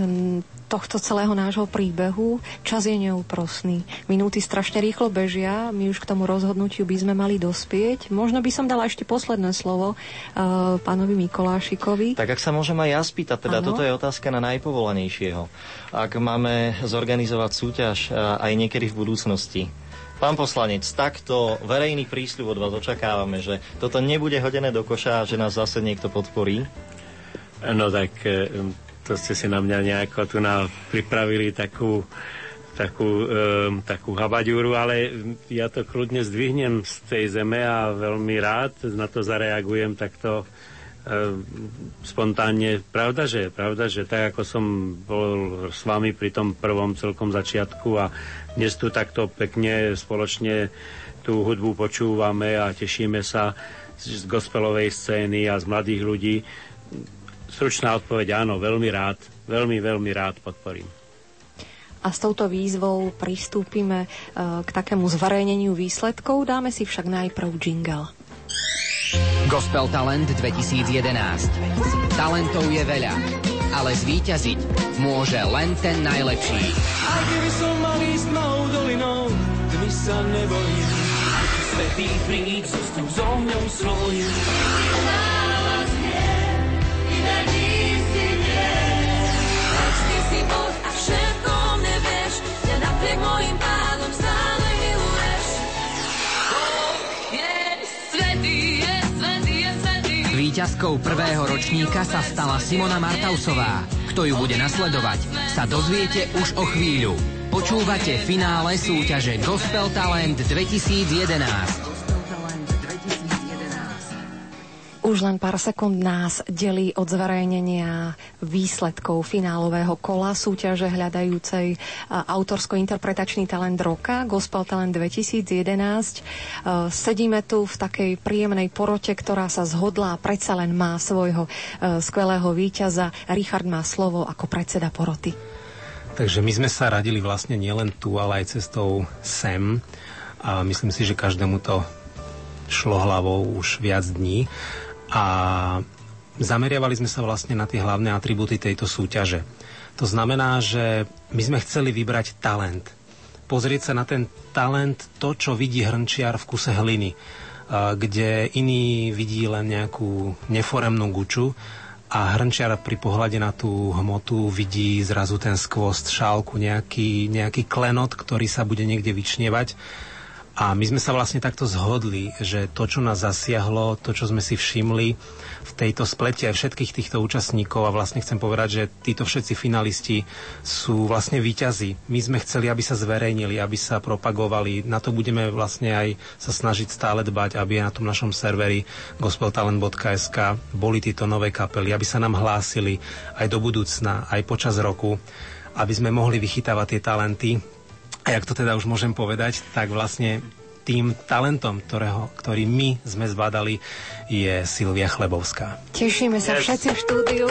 tohto celého nášho príbehu. Čas je neúprosný. Minúty strašne rýchlo bežia, my už k tomu rozhodnutiu by sme mali dospieť. Možno by som dala ešte posledné slovo uh, pánovi Mikolášikovi. Tak ak sa môžem aj ja spýtať, teda ano? toto je otázka na najpovolanejšieho. Ak máme zorganizovať súťaž uh, aj niekedy v budúcnosti, Pán poslanec, takto verejný prísľub od vás očakávame, že toto nebude hodené do koša a že nás zase niekto podporí? No tak e, to ste si na mňa nejako tu na pripravili takú, takú, um, takú habaďúru, ale ja to kľudne zdvihnem z tej zeme a veľmi rád na to zareagujem takto spontánne. Pravda, že pravda, že tak ako som bol s vami pri tom prvom celkom začiatku a dnes tu takto pekne spoločne tú hudbu počúvame a tešíme sa, z gospelovej scény a z mladých ľudí. Stručná odpoveď áno, veľmi rád, veľmi, veľmi rád podporím. A s touto výzvou pristúpime e, k takému zverejneniu výsledkov. Dáme si však najprv jingle. Gospel Talent 2011. Talentov je veľa, ale zvíťaziť môže len ten najlepší. Aj keby som mal ísť malou dolinou, tmy sa nebojím. Svetý príď, zostup s ohňom svojím. Výťazkou prvého ročníka sa stala Simona Martausová. Kto ju bude nasledovať, sa dozviete už o chvíľu. Počúvate finále súťaže Gospel Talent 2011. Už len pár sekúnd nás delí od zverejnenia výsledkov finálového kola súťaže hľadajúcej a, autorsko-interpretačný talent roka, Gospel Talent 2011. E, Sedíme tu v takej príjemnej porote, ktorá sa zhodla a predsa len má svojho e, skvelého víťaza. Richard má slovo ako predseda poroty. Takže my sme sa radili vlastne nielen tu, ale aj cestou sem. A myslím si, že každému to šlo hlavou už viac dní a zameriavali sme sa vlastne na tie hlavné atribúty tejto súťaže. To znamená, že my sme chceli vybrať talent. Pozrieť sa na ten talent, to, čo vidí hrnčiar v kuse hliny, kde iný vidí len nejakú neforemnú guču a hrnčiar pri pohľade na tú hmotu vidí zrazu ten skvost šálku, nejaký, nejaký klenot, ktorý sa bude niekde vyčnievať a my sme sa vlastne takto zhodli, že to, čo nás zasiahlo, to, čo sme si všimli v tejto splete aj všetkých týchto účastníkov a vlastne chcem povedať, že títo všetci finalisti sú vlastne výťazí. My sme chceli, aby sa zverejnili, aby sa propagovali. Na to budeme vlastne aj sa snažiť stále dbať, aby na tom našom serveri gospeltalent.sk boli títo nové kapely, aby sa nám hlásili aj do budúcna, aj počas roku aby sme mohli vychytávať tie talenty, a jak to teda už môžem povedať, tak vlastne tým talentom, ktorého, ktorý my sme zbadali, je Silvia Chlebovská. Tešíme sa yes. všetci v štúdiu.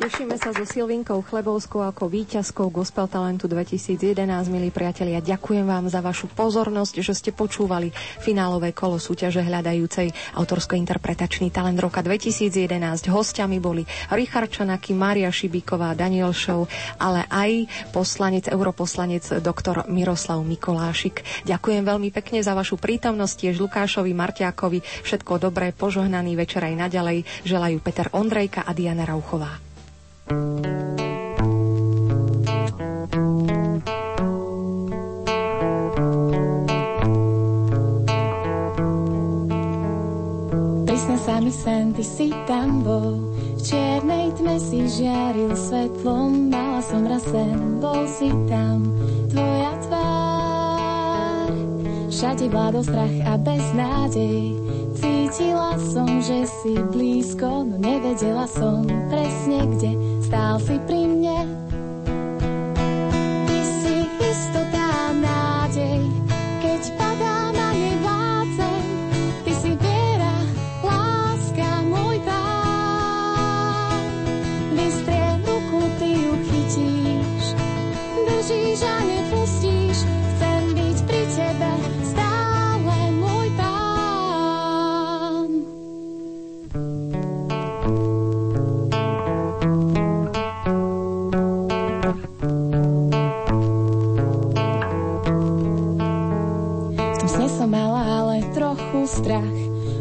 Tešíme sa so Silvinkou Chlebovskou ako víťazkou Gospel Talentu 2011. Milí priatelia, ďakujem vám za vašu pozornosť, že ste počúvali finálové kolo súťaže hľadajúcej autorsko-interpretačný talent roka 2011. Hostiami boli Richard Čanaky, Mária Šibíková, Daniel Show, ale aj poslanec, europoslanec doktor Miroslav Mikolášik. Ďakujem veľmi pekne za vašu prítomnosť tiež Lukášovi Martiakovi. Všetko dobré, požehnaný večer aj naďalej. Želajú Peter Ondrejka a Diana Rauchová. Prisne sa mi sen, ty si tam bol. V čiernej tme si žiaril svetlom. Mala som raz sen, bol si tam. Tvoja tvár Všade vládol strach a beznádej. Cítila som, že si blízko No nevedela som presne kde stál si pri mne.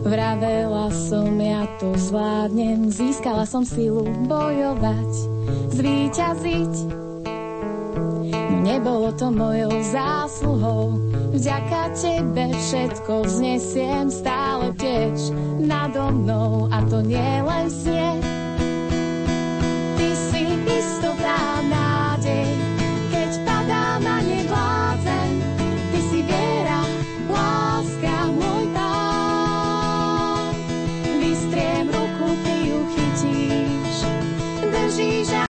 Vravela som, ja to zvládnem. Získala som silu bojovať, zvíťaziť. Nebolo to mojou zásluhou. Vďaka tebe všetko vznesiem, stále tiež nado mnou. A to nie